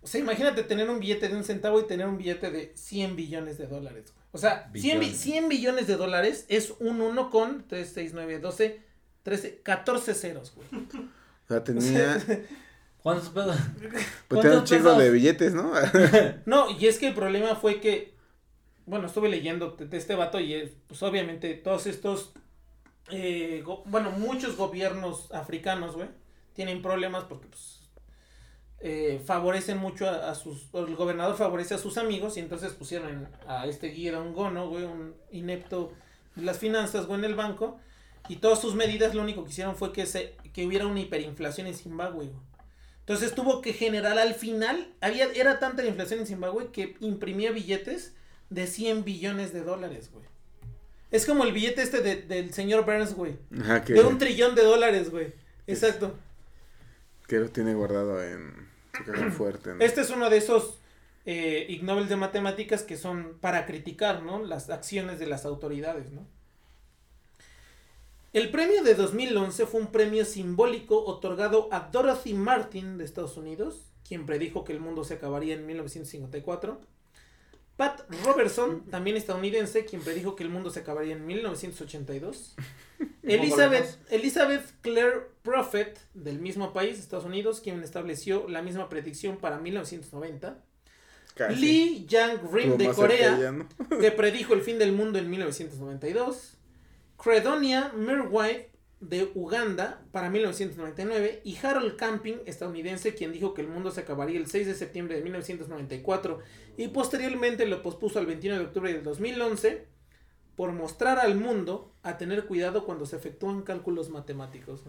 O sea, imagínate tener un billete de un centavo y tener un billete de 100 billones de dólares. O sea, 100, bi- Billones. 100 billones de dólares es un 1 con 3, 6, 9, 12, 13, 14 ceros, güey. O sea, tenía, ¿Cuántos pedos? pues tenía un ¿Cuántos chingo pesos? de billetes, ¿no? No, y es que el problema fue que, bueno, estuve leyendo de, este vato y pues obviamente todos estos, eh, bueno, muchos gobiernos africanos, güey, tienen problemas porque pues eh, favorecen mucho a, a sus, el gobernador favorece a sus amigos y entonces pusieron a este Guido Gono, güey, un inepto de las finanzas, güey, en el banco y todas sus medidas lo único que hicieron fue que se que hubiera una hiperinflación en Zimbabue, güey. Entonces tuvo que generar al final, había, era tanta la inflación en Zimbabue que imprimía billetes de 100 billones de dólares, güey. Es como el billete este de- del señor Burns, güey. Ajá, que, De un trillón de dólares, güey. Exacto. que lo tiene guardado en su caja fuerte, ¿no? Este es uno de esos eh, Ig Nobel de matemáticas que son para criticar, ¿no? Las acciones de las autoridades, ¿no? El premio de 2011 fue un premio simbólico otorgado a Dorothy Martin de Estados Unidos, quien predijo que el mundo se acabaría en 1954. Pat Robertson, también estadounidense, quien predijo que el mundo se acabaría en 1982. Elizabeth, Elizabeth Clare Prophet, del mismo país, Estados Unidos, quien estableció la misma predicción para 1990. Casi. Lee Yang-rim Estuvo de Corea, que predijo el fin del mundo en 1992. Credonia Mirwhite de Uganda para 1999 y Harold Camping, estadounidense, quien dijo que el mundo se acabaría el 6 de septiembre de 1994 y posteriormente lo pospuso al 21 de octubre del 2011 por mostrar al mundo a tener cuidado cuando se efectúan cálculos matemáticos.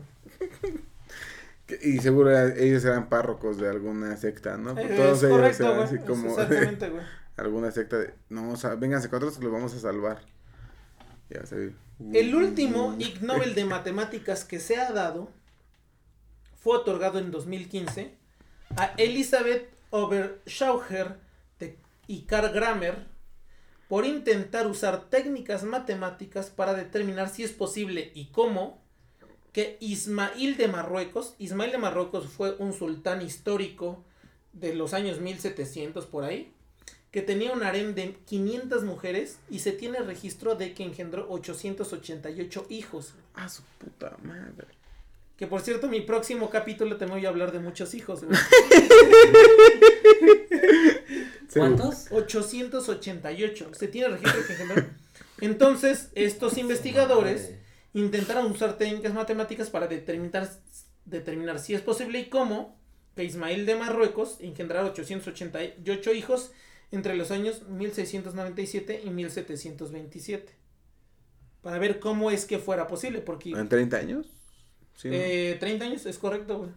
Y seguro ellos eran párrocos de alguna secta, ¿no? Todos es ellos eran así como Exactamente, güey. alguna secta de, no, o sea, vénganse con nosotros, los vamos a salvar. Ya se. El último Ig Nobel de Matemáticas que se ha dado fue otorgado en 2015 a Elizabeth Oberschauer y Karl Grammer por intentar usar técnicas matemáticas para determinar si es posible y cómo que Ismail de Marruecos, Ismail de Marruecos fue un sultán histórico de los años 1700 por ahí, que tenía un harén de 500 mujeres y se tiene registro de que engendró 888 hijos. Ah, su puta madre. Que por cierto, mi próximo capítulo te voy a hablar de muchos hijos. güey. ¿Cuántos? 888. Se tiene registro que engendró. Entonces, estos investigadores intentaron usar técnicas matemáticas para determinar, determinar si es posible y cómo que Ismael de Marruecos engendrara 888 hijos entre los años 1697 y 1727. Para ver cómo es que fuera posible, porque ¿En 30 años? Sí. eh, 30 años es correcto, güey.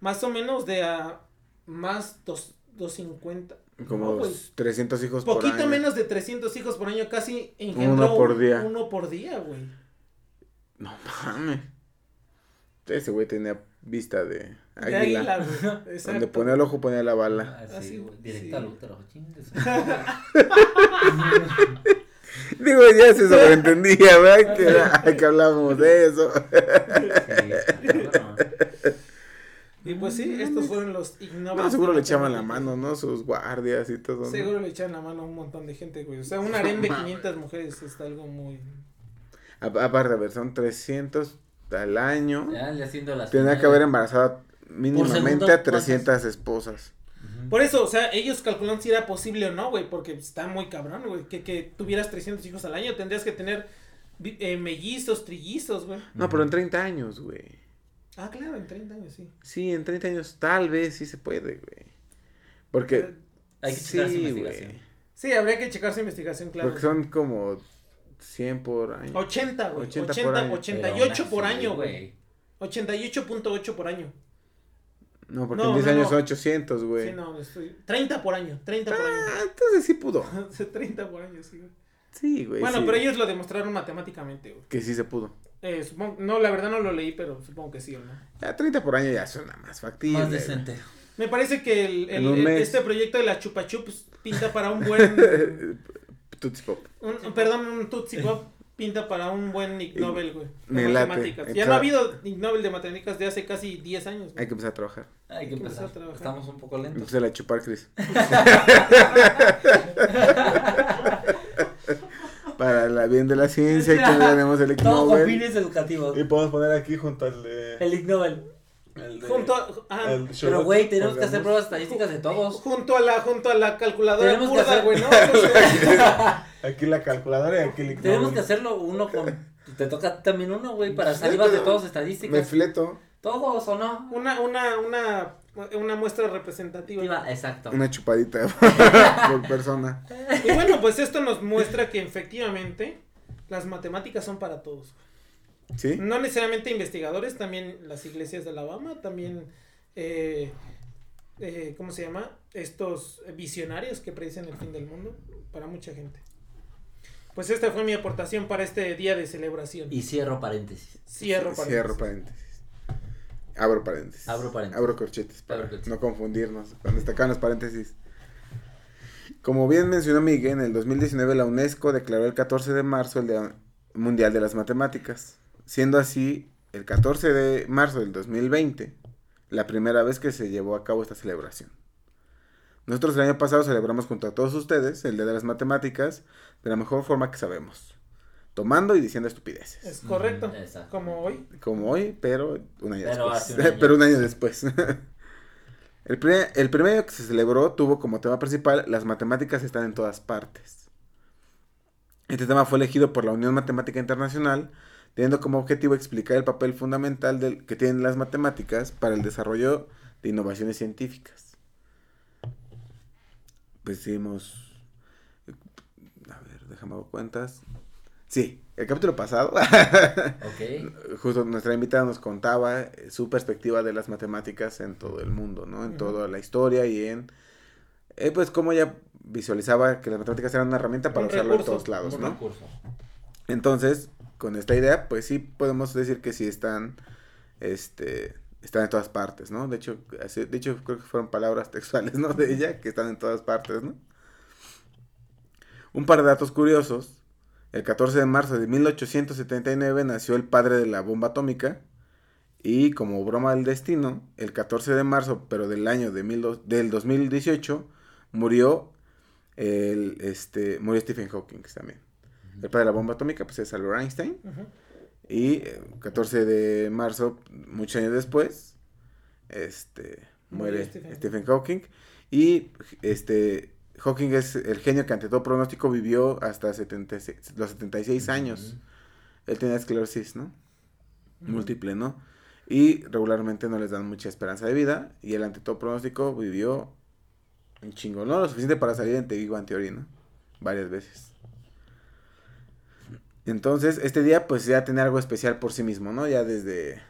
Más o menos de a más dos, 250. Como no, güey. 300 hijos por Poquito año. menos de 300 hijos por año, casi Uno por día. Uno por día, güey. No mames. Ese güey tenía vista de De águila. águila, güey. Donde ponía el ojo ponía la bala. Ah, sí, Así, güey, directo sí. al útero. Digo, ya se sobreentendía, ¿verdad? Que, era- que hablábamos de eso. Sí. Y pues sí, estos fueron los ignobles. No, seguro le echaban la mano, ¿no? Sus guardias y todo. ¿no? Seguro le echaban la mano a un montón de gente, güey. O sea, un harem de 500 mujeres está algo muy. Aparte, a ver, son 300 al año. Ya le haciendo las Tenía que haber embarazado mínimamente segundo, a 300 esposas. Ujú. Por eso, o sea, ellos calculan si era posible o no, güey, porque está muy cabrón, güey. Que, que tuvieras 300 hijos al año, tendrías que tener eh, mellizos, trillizos, güey. No, pero en 30 años, güey. Ah, claro, en 30 años, sí. Sí, en 30 años tal vez sí se puede, güey. Porque. Hay que checar su sí, investigación. güey. Sí, habría que checar su investigación, claro. Porque son como 100 por año. 80, güey. 80 80, por año. 88 por año, güey. 88.8 por año. No, porque No, en 10 no, años no. son 800, güey. Sí, no, estoy... 30 por año, 30 por año. Ah, entonces sí pudo. 30 por año, sí, güey. Sí, güey. Bueno, sí. pero ellos lo demostraron matemáticamente, güey. Que sí se pudo. Eh, supongo, no, la verdad no lo leí, pero supongo que sí o no. Ya 30 por año ya suena más factible. Más güey. decente. Me parece que el, el- el- mes. este proyecto de la Chupa Chups pinta para un buen. Tootsie Pop. un- un- perdón, un Tootsie Pop pinta para un buen Ig Nobel, güey. Late. matemáticas. Ya Entra- no ha habido Ig Nobel de matemáticas de hace casi 10 años. güey. Hay que empezar a trabajar. Hay que Hay que empezar empezar. a trabajar. Estamos un poco lentos. Empezar a chupar, Chris. Para la bien de la ciencia, que tenemos el Ig Todos con Nobel. fines educativos. Y podemos poner aquí junto al de. El Ig Nobel. el de- Junto a, ajá, el Pero, güey, tenemos que hacer pruebas estadísticas de todos. junto a la junto a la calculadora Tenemos Aquí la calculadora y aquí el Ig Tenemos Nobel. que hacerlo uno con. Te toca también uno, güey, para salivas de todos Me estadísticas. fleto. Todos o no. una una una una muestra representativa. Iba- Exacto. Una chupadita por persona. Y bueno, pues esto nos muestra que efectivamente las matemáticas son para todos. ¿Sí? No necesariamente investigadores, también las iglesias de Alabama, también, eh, eh, ¿cómo se llama? Estos visionarios que predicen el fin del mundo, para mucha gente. Pues esta fue mi aportación para este día de celebración. Y cierro paréntesis. Cierro paréntesis. Cierro paréntesis. Abro paréntesis. Abro paréntesis. Abro corchetes para Abro corchetes. no confundirnos cuando destacan los paréntesis. Como bien mencionó Miguel, en el 2019 la UNESCO declaró el 14 de marzo el Día Mundial de las Matemáticas, siendo así el 14 de marzo del 2020 la primera vez que se llevó a cabo esta celebración. Nosotros el año pasado celebramos junto a todos ustedes el Día de las Matemáticas de la mejor forma que sabemos, tomando y diciendo estupideces. Es correcto, Mm, exacto. como hoy. Como hoy, pero un año Pero después. hace un año. pero un año después. el, primer, el primer año que se celebró tuvo como tema principal las matemáticas están en todas partes. Este tema fue elegido por la Unión Matemática Internacional, teniendo como objetivo explicar el papel fundamental del, que tienen las matemáticas para el desarrollo de innovaciones científicas. Pues hicimos... A ver, déjame dar cuentas. Sí, el capítulo pasado Ok. justo nuestra invitada nos contaba eh, su perspectiva de las matemáticas en todo el mundo, ¿no? En toda la historia y en, eh, pues, cómo ella visualizaba que las matemáticas eran una herramienta para Un usarlo en recurso, todos lados, ¿no? recurso. Entonces, con esta idea, pues sí podemos decir que sí están, este, están en todas partes, ¿no? De hecho, de hecho creo que fueron palabras textuales, ¿no? De ella, que están en todas partes, ¿no? Un par de datos curiosos. El 14 de marzo de 1879 nació el padre de la bomba atómica. Y como broma del destino, el 14 de marzo, pero del año de mil dos- del 2018, murió, el, este, murió Stephen Hawking también. El padre de la bomba atómica, pues es Albert Einstein. Y eh, 14 de marzo, muchos años después, este, muere Stephen Stephen, Hawking. Y este, Hawking es el genio que ante todo pronóstico vivió hasta 76 los 76 años. Él tenía esclerosis, ¿no? Múltiple, ¿no? Y regularmente no les dan mucha esperanza de vida. Y él ante todo pronóstico vivió un chingo, ¿no? Lo suficiente para salir en Big Theory, ¿no? Varias veces. Entonces, este día pues ya tenía algo especial por sí mismo, ¿no? Ya desde,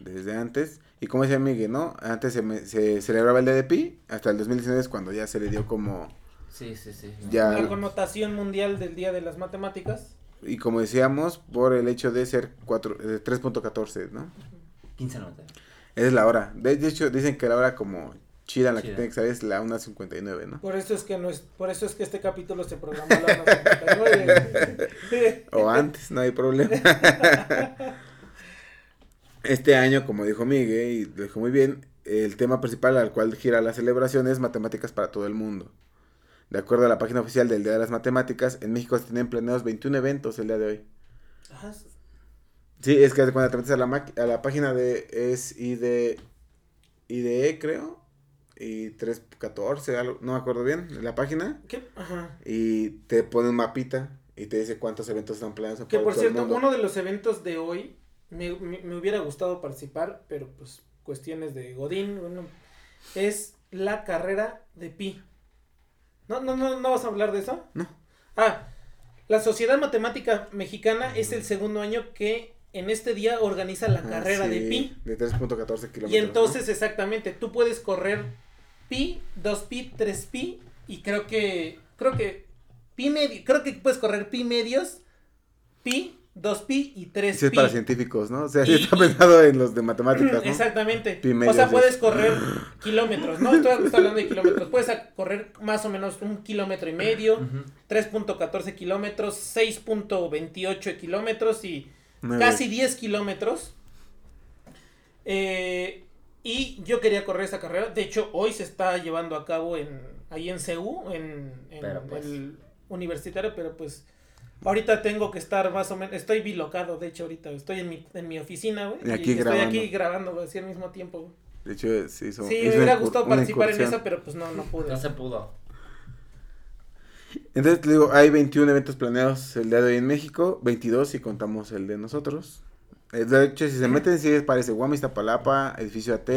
desde antes. Y como decía Miguel, ¿no? Antes se, me- se celebraba el día de Pi, hasta el 2019 es cuando ya se le dio como... Sí, sí, sí. Ya, La connotación mundial del Día de las Matemáticas. y como decíamos, por el hecho de ser cuatro- eh, 3.14, ¿no? 15.90. Esa es la hora. De de hecho, dicen que la hora como chida en la que tiene que salir es la 1.59, ¿no? Por eso es que no es, por eso es que este capítulo se programó a las 59. O antes, no hay problema. Este año, como dijo Miguel, y lo dijo muy bien, el tema principal al cual gira la celebración es matemáticas para todo el mundo. De acuerdo a la página oficial del Día de las Matemáticas, en México se tienen planeados 21 eventos el día de hoy. Ah, Sí, es que cuando te metes a la, maqui- a la página de es IDE, IDE creo, y 314, algo, no me acuerdo bien, la página, ¿qué? Ajá. y te pone un mapita y te dice cuántos eventos están planeados. Que por cierto, mundo. uno de los eventos de hoy me, me- me hubiera gustado participar, pero pues cuestiones de Godín, bueno, es la carrera de Pi. ¿No, no, no, no vas a hablar de eso? No. Ah, la Sociedad Matemática Mexicana es el segundo año que en este día organiza la Ah, carrera de Pi. De 3.14 kilómetros. Y entonces, exactamente, tú puedes correr pi, 2pi, 3pi y creo que creo que pi medio, creo que puedes correr pi medios, pi, 2pi y 3pi. ¿no? Sí, es para científicos, ¿no? O sea, sí está pensado en los de matemáticas, ¿no? Exactamente. Pi o sea, es- puedes correr kilómetros, ¿no? Estoy, estoy hablando de kilómetros. Puedes a- correr más o menos un kilómetro y medio, Ujú. 3.14 kilómetros, 6.28 kilómetros y casi 10 kilómetros. Eh, y yo quería correr esa carrera. De hecho, hoy se está llevando a cabo en ahí en CEU, en, en Pero, pues. el universitario, pero pues ahorita tengo que estar más o menos, estoy bilocado, de hecho ahorita estoy en mi, en mi oficina, güey. Y aquí estoy grabando. aquí grabando, güey, así al mismo tiempo, güey. De hecho, sí, hizo, Sí, me hubiera gustado participar en eso, pero pues no, no pude. No se pudo. Entonces, te digo, hay 21 eventos planeados el día de hoy en México, 22 si contamos el de nosotros. Eh, De hecho, si se meten, sí parece Guam, Iztapalapa, Edificio AT,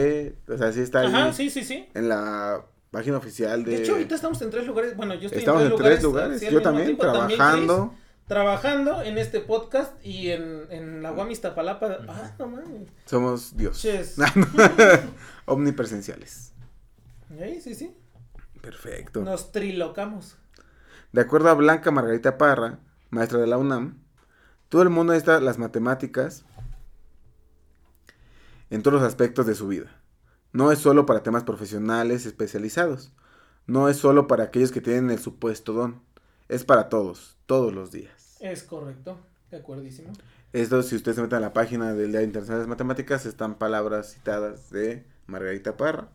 o sea, sí está ahí Ajá, sí, sí, sí. en la página oficial de... De hecho, ahorita estamos en tres lugares. Bueno, yo estoy Estamos en en tres tres lugares, lugares. yo también, tiempo, también trabajando. Chris, trabajando en este podcast y en, en la Guam Iztapalapa. Ah, no mames. Somos Dios. Ches. Omnipresenciales. Sí, sí, sí. Perfecto. Nos trilocamos. De acuerdo a Blanca Margarita Parra, maestra de la UNAM, todo el mundo necesita las matemáticas en todos los aspectos de su vida. No es solo para temas profesionales especializados. No es solo para aquellos que tienen el supuesto don. Es para todos, todos los días. Es correcto. De acuerdísimo. Esto, si ustedes se meten a la página del Día Internacional de Matemáticas, están palabras citadas de Margarita Parra.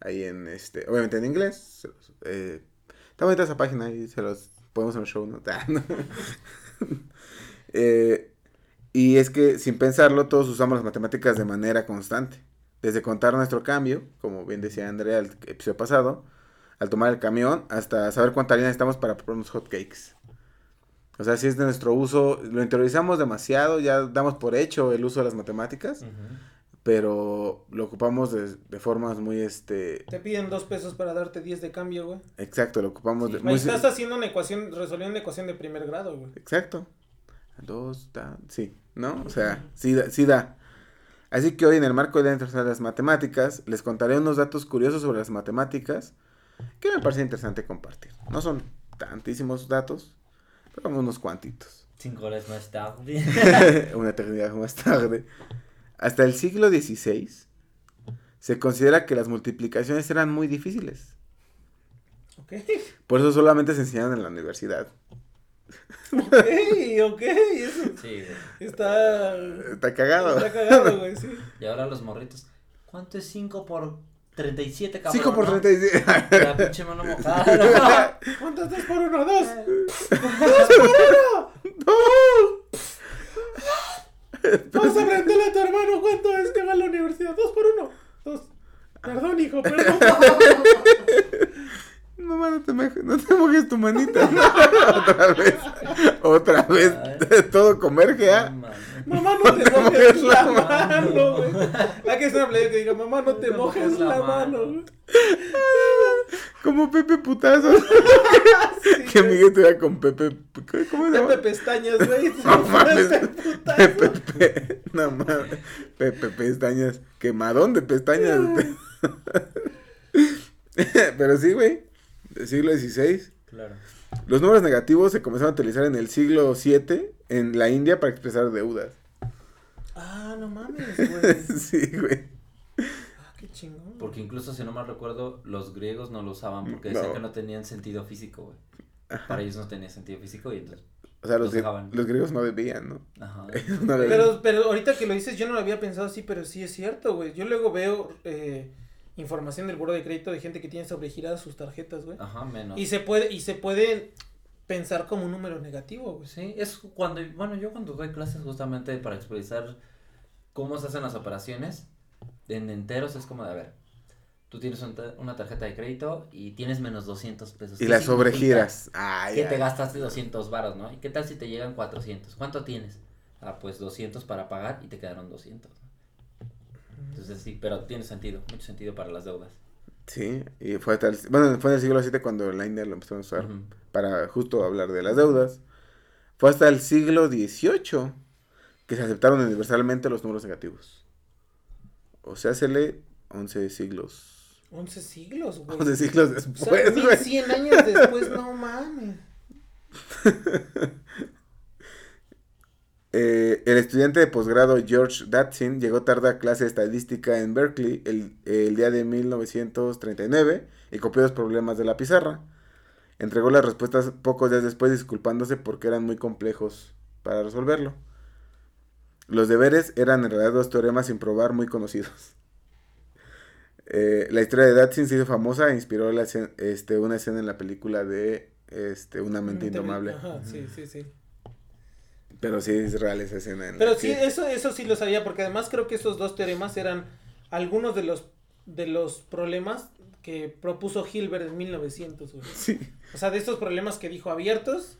Ahí en este, obviamente en inglés. eh, está bonita esa página y se los ponemos en el show, ¿no? Ah, no. Eh, y es que sin pensarlo, todos usamos las matemáticas de manera constante. Desde contar nuestro cambio, como bien decía Andrea el episodio pasado, al tomar el camión, hasta saber cuánta harina necesitamos para preparar unos hot cakes. O sea, si es de nuestro uso, lo interiorizamos demasiado, ya damos por hecho el uso de las matemáticas, pero lo ocupamos de, de formas muy, este, Te piden dos pesos para darte 10 de cambio, güey. exacto, lo ocupamos de muy... Estás haciendo una ecuación, resolviendo una ecuación de primer grado, güey. Exacto. Dos, da, sí, ¿no? O sea, sí da, sí da. Así que hoy en el marco de la Internacional de las Matemáticas, les contaré unos datos curiosos sobre las matemáticas que me parece interesante compartir. No son tantísimos datos, pero unos cuantitos. Cinco horas más tarde. Una eternidad más tarde. Hasta el siglo XVI se considera que las multiplicaciones eran muy difíciles. Ok. Por eso solamente se enseñaban en la universidad. Ok, ok. Eso Sí, güey. está. Está cagado. Está cagado, güey, sí. Y ahora los morritos. ¿Cuánto es 5 por 37, cabrón. 5 por 37. ¿no? La pinche mano mojada. ¿no? ¿Cuántas? 2 por 1, 2. 2 por 1. 2. Vamos a prenderle a tu hermano cuánto es que va a la universidad. 2 por 1. 2. Perdón, hijo, perdón. Mamá, no te, mojes, no te mojes tu manita. Otra vez. Otra vez. Todo converge, ¿ah? ¿eh? Mamá, Una playa que diga, mamá, no te mojes la mano. Como Pepe Putazo. Sí, que. Miguel te va con Pepe... ¿Cómo se llama? Pepe Pestañas, güey. No mames. Pepe putazo. Pepe, Pe- no mames. Pepe Pestañas. Quemadón de pestañas. Pero sí, güey. Del siglo XVI. Claro. Los números negativos se comenzaron a utilizar en el siglo VII en la India para expresar deudas. Ah, no mames, güey. sí, güey. Ah, qué chingón. Porque incluso, si no mal recuerdo, los griegos no lo usaban porque decían No. que no tenían sentido físico, güey. Para ellos no tenía sentido físico y entonces... O sea, los, Los grie- dejaban. los griegos no bebían, ¿no? Ajá. No bebían. Pero, pero ahorita que lo dices, yo no lo había pensado así, pero sí es cierto, güey. Yo luego veo eh, información del buro de crédito de gente que tiene sobregiradas sus tarjetas, güey. Ajá, menos. Y se puede, y se puede pensar como un número negativo, güey. Sí, es cuando, bueno, yo cuando doy clases justamente para expresar cómo se hacen las operaciones en enteros es como de, a ver, tú tienes un ta- una tarjeta de crédito y tienes menos 200 pesos. Y ¿Qué las sobregiras. Ay, Que te ay. gastaste 200 varos, ¿no? ¿Y qué tal si te llegan 400? ¿Cuánto tienes? Ah, pues 200 para pagar y te quedaron 200. ¿no? Entonces sí, pero tiene sentido, mucho sentido para las deudas. Sí, y fue hasta el, bueno, fue en el siglo VII cuando la India lo empezó a usar para justo hablar de las deudas. Fue hasta el siglo XVIII que se aceptaron universalmente los números negativos. O sea, se lee 11 siglos. 11 siglos, güey. 11 siglos O después, sea, güey. 1100 años después, no mames. Eh, el estudiante de posgrado George Datsin llegó tarde a clase de estadística en Berkeley el, el día de 1939 y copió los problemas de la pizarra. Entregó las respuestas pocos días después disculpándose porque eran muy complejos para resolverlo. Los deberes eran en realidad dos teoremas sin probar muy conocidos. Eh, la historia de Datsin se hizo famosa e inspiró la este, una escena en la película de este, Una mente indomable. Ajá, sí, sí, sí. Pero sí es real esa escena. en Pero sí, que- eso, eso sí lo sabía, porque además creo que esos dos teoremas eran algunos de los, de los problemas que propuso Hilbert en 1900, güey. Sí. O sea, de estos problemas que dijo abiertos,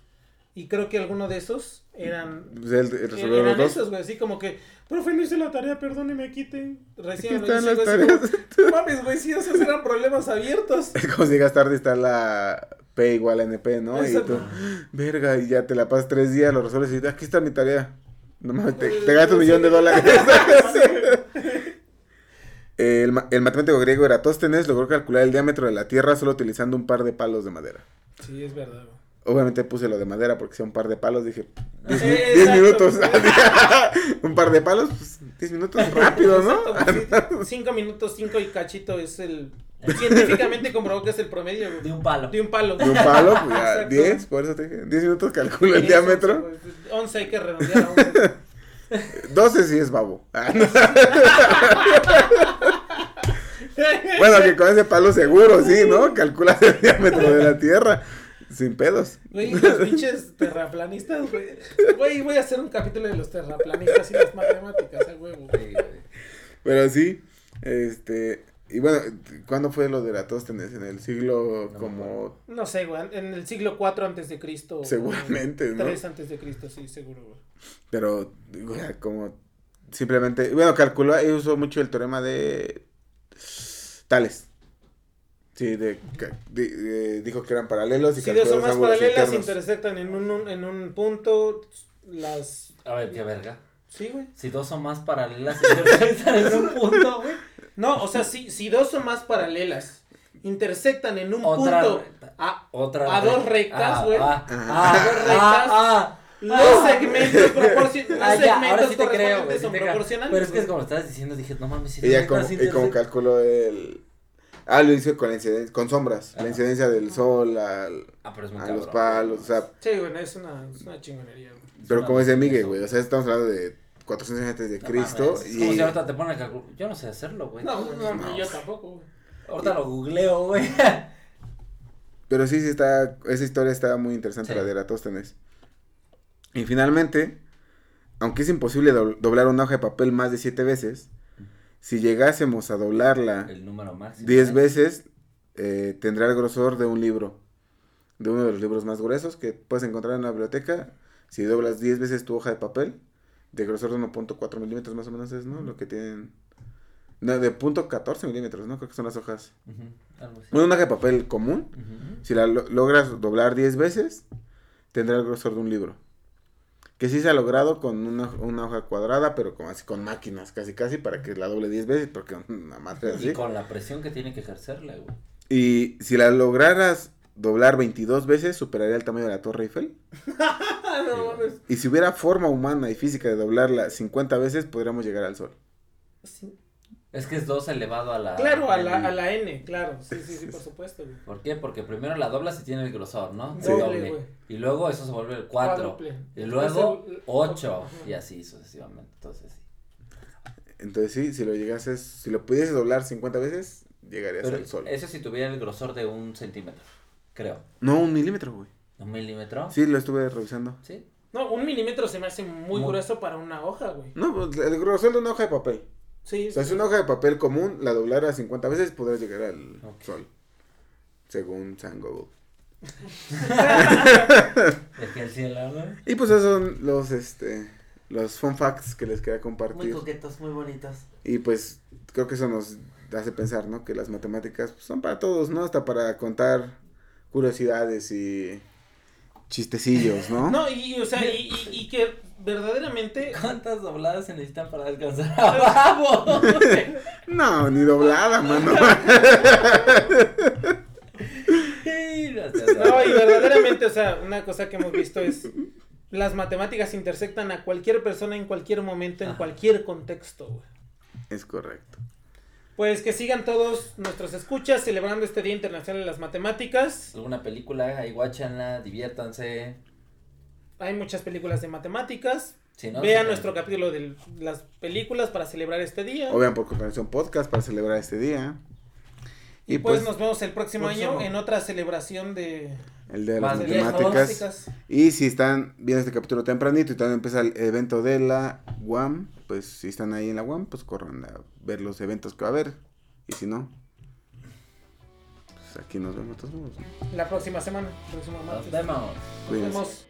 y creo que alguno de esos eran... Pues él resolvió eran los dos. esos, güey, así como que, profe, no hice la tarea, perdóneme, quiten. Recién Aquí lo están hice, las güey, tareas. como, "No mames, güey, sí, esos eran problemas abiertos. Como si llegas tarde está la P igual a NP, ¿no? Y tú, verga, y ya te la pasas tres días, lo resuelves y dices, aquí está mi tarea. No mames, te, te gastas un millón de dólares. el, ma- el matemático griego Eratóstenes logró calcular el diámetro de la Tierra solo utilizando un par de palos de madera. Sí, es verdad. Obviamente puse lo de madera porque sea un par de palos, dije, 10 Eh, diez exacto, minutos. pues. un par de palos, pues 10 minutos rápido, ¿no? Exacto, güey, sí, cinco minutos, cinco y cachito es el... Científicamente comprobó que es el promedio, güey. De un palo. De un palo. De un palo, pues ya, Exacto. 10, por eso te dije, 10 minutos calculo el diámetro. once, güey. 11 hay que redondear a 11. 12 sí es babo. Ah, no. bueno, que con ese palo seguro, sí, ¿no? Calculas el diámetro de la Tierra. Sin pedos. Güey, los pinches terraplanistas, güey. Güey, voy a hacer un capítulo de los terraplanistas y las matemáticas, a huevo. güey. Pero sí, este. Y bueno, ¿cuándo fue lo de Eratóstenes? En el siglo No como. No sé, güey, en el siglo 4 antes de Cristo. Seguramente, ¿no? 3 antes de Cristo, sí, seguro, güey. Pero, güey, como. Simplemente. Bueno, calculó y usó mucho el teorema de. Tales. Sí, de, de- de- dijo que eran paralelos y Si dos o más paralelas intersectan en un, un- en un punto, las... A ver, qué verga. Sí, güey. Si dos son más paralelas intersectan en un punto, güey. No, o sea, si, si dos o más paralelas intersectan en un Otra punto recta. a, Otra A dos recta. rectas, Ah, güey. Ah, ah, Dos rectas. ah, ah. los Ah. segmentos proporcionales. Ah, los ya, ahora segmentos sí te creo, sí son proporcionales. Pero es que es como lo estabas diciendo, dije, no mames, si Y ya como, y como calculó el... Ah, lo hizo con la incidencia, con sombras. La incidencia del sol al, Ah, pero es muy a cabrón. los palos, o sea... Sí, bueno, es una, es una chingonería, güey. Pero una como dice Miguel, güey, o sea, estamos hablando de 400 años antes de Cristo. y... como si ahorita te ponen. Yo no sé hacerlo, güey. No, no, no, yo tampoco, güey. Ahorita lo googleo, güey. Pero sí, sí está, esa historia está muy interesante, Sí. la de Eratóstenes. Y finalmente, aunque es imposible do- doblar una hoja de papel más de siete veces, si llegásemos a doblarla El número máximo. 10 ¿eh? veces, eh, tendrá el grosor de un libro. de uno de los libros más gruesos que puedes encontrar en la biblioteca. Si doblas 10 veces tu hoja de papel, de grosor de 1.4 milímetros más o menos es, ¿no? Lo que tienen... No, de punto 14 milímetros, ¿no? Creo que son las hojas. Ujú, algo así. Bueno, una hoja de papel común, si la lo- logras doblar 10 veces, tendrá el grosor de un libro. Que sí se ha logrado con una, una hoja cuadrada, pero como así con máquinas, casi casi, para que la doble 10 veces, porque una madre Y así. con la presión que tiene que ejercerle, güey. Y si la lograras doblar 22 veces, superaría el tamaño de la Torre Eiffel. No mames. Y si hubiera forma humana y física de doblarla 50 veces, podríamos llegar al Sol. Sí. Es que es 2 elevado a la... Claro, a la, a la N, claro. Sí, sí, sí, por supuesto, güey. ¿Por qué? Porque primero la doblas y tiene el grosor, ¿no? Sí. Doble. Doble, güey. Y luego eso se vuelve el 4. Cuádruple. Y luego Entonces, el- 8. Ajá. Y así sucesivamente. Entonces sí. Entonces sí, si lo llegases, si lo pudieses doblar 50 veces, llegarías Pero al Sol. eso si tuviera el grosor de un centímetro. Creo. No, un milímetro, güey. ¿Un milímetro? Sí, lo estuve revisando. ¿Sí? No, un milímetro se me hace muy Muy- grueso para una hoja, güey. No, pues, el grosor de una hoja de papel. Sí, O sea, si una hoja de papel común la doblara 50 veces, podrás llegar al. Sol. Según San Google. Es que el cielo, ¿no? Y pues esos son los, este, los fun facts que les quería Muy compartir. coquetos, muy bonitos. Y pues creo que eso nos hace pensar, ¿no? Que las matemáticas pues, son para todos, ¿no? Hasta para contar curiosidades y chistecillos, ¿no? No, y, o sea, y, y, y que verdaderamente. ¿Cuántas dobladas se necesitan para alcanzar a Bravo? No, ni doblada, mano. No y verdaderamente, o sea, una cosa que hemos visto es. Las matemáticas intersectan a cualquier persona en cualquier momento, en Ajá. cualquier contexto, güey. es correcto. Pues que sigan todos nuestros escuchas celebrando este Día Internacional de las Matemáticas. ¿Alguna película? Ahí guáchanla, diviértanse. Hay muchas películas de matemáticas. Si no, Vean si- nuestro capítulo de las películas para celebrar este día. O vean por comparación podcast para celebrar este día. Y Pues, pues, nos vemos el próximo próximo. año en otra celebración de el de las viejos. matemáticas. Y si están viendo este capítulo tempranito y también empieza el evento de la UAM, pues si están ahí en la UAM, pues corran a ver los eventos que va a haber. Y si no, pues aquí nos vemos todos. la próxima semana. Próximo Nos martes. vemos. Nos Cuídense. vemos.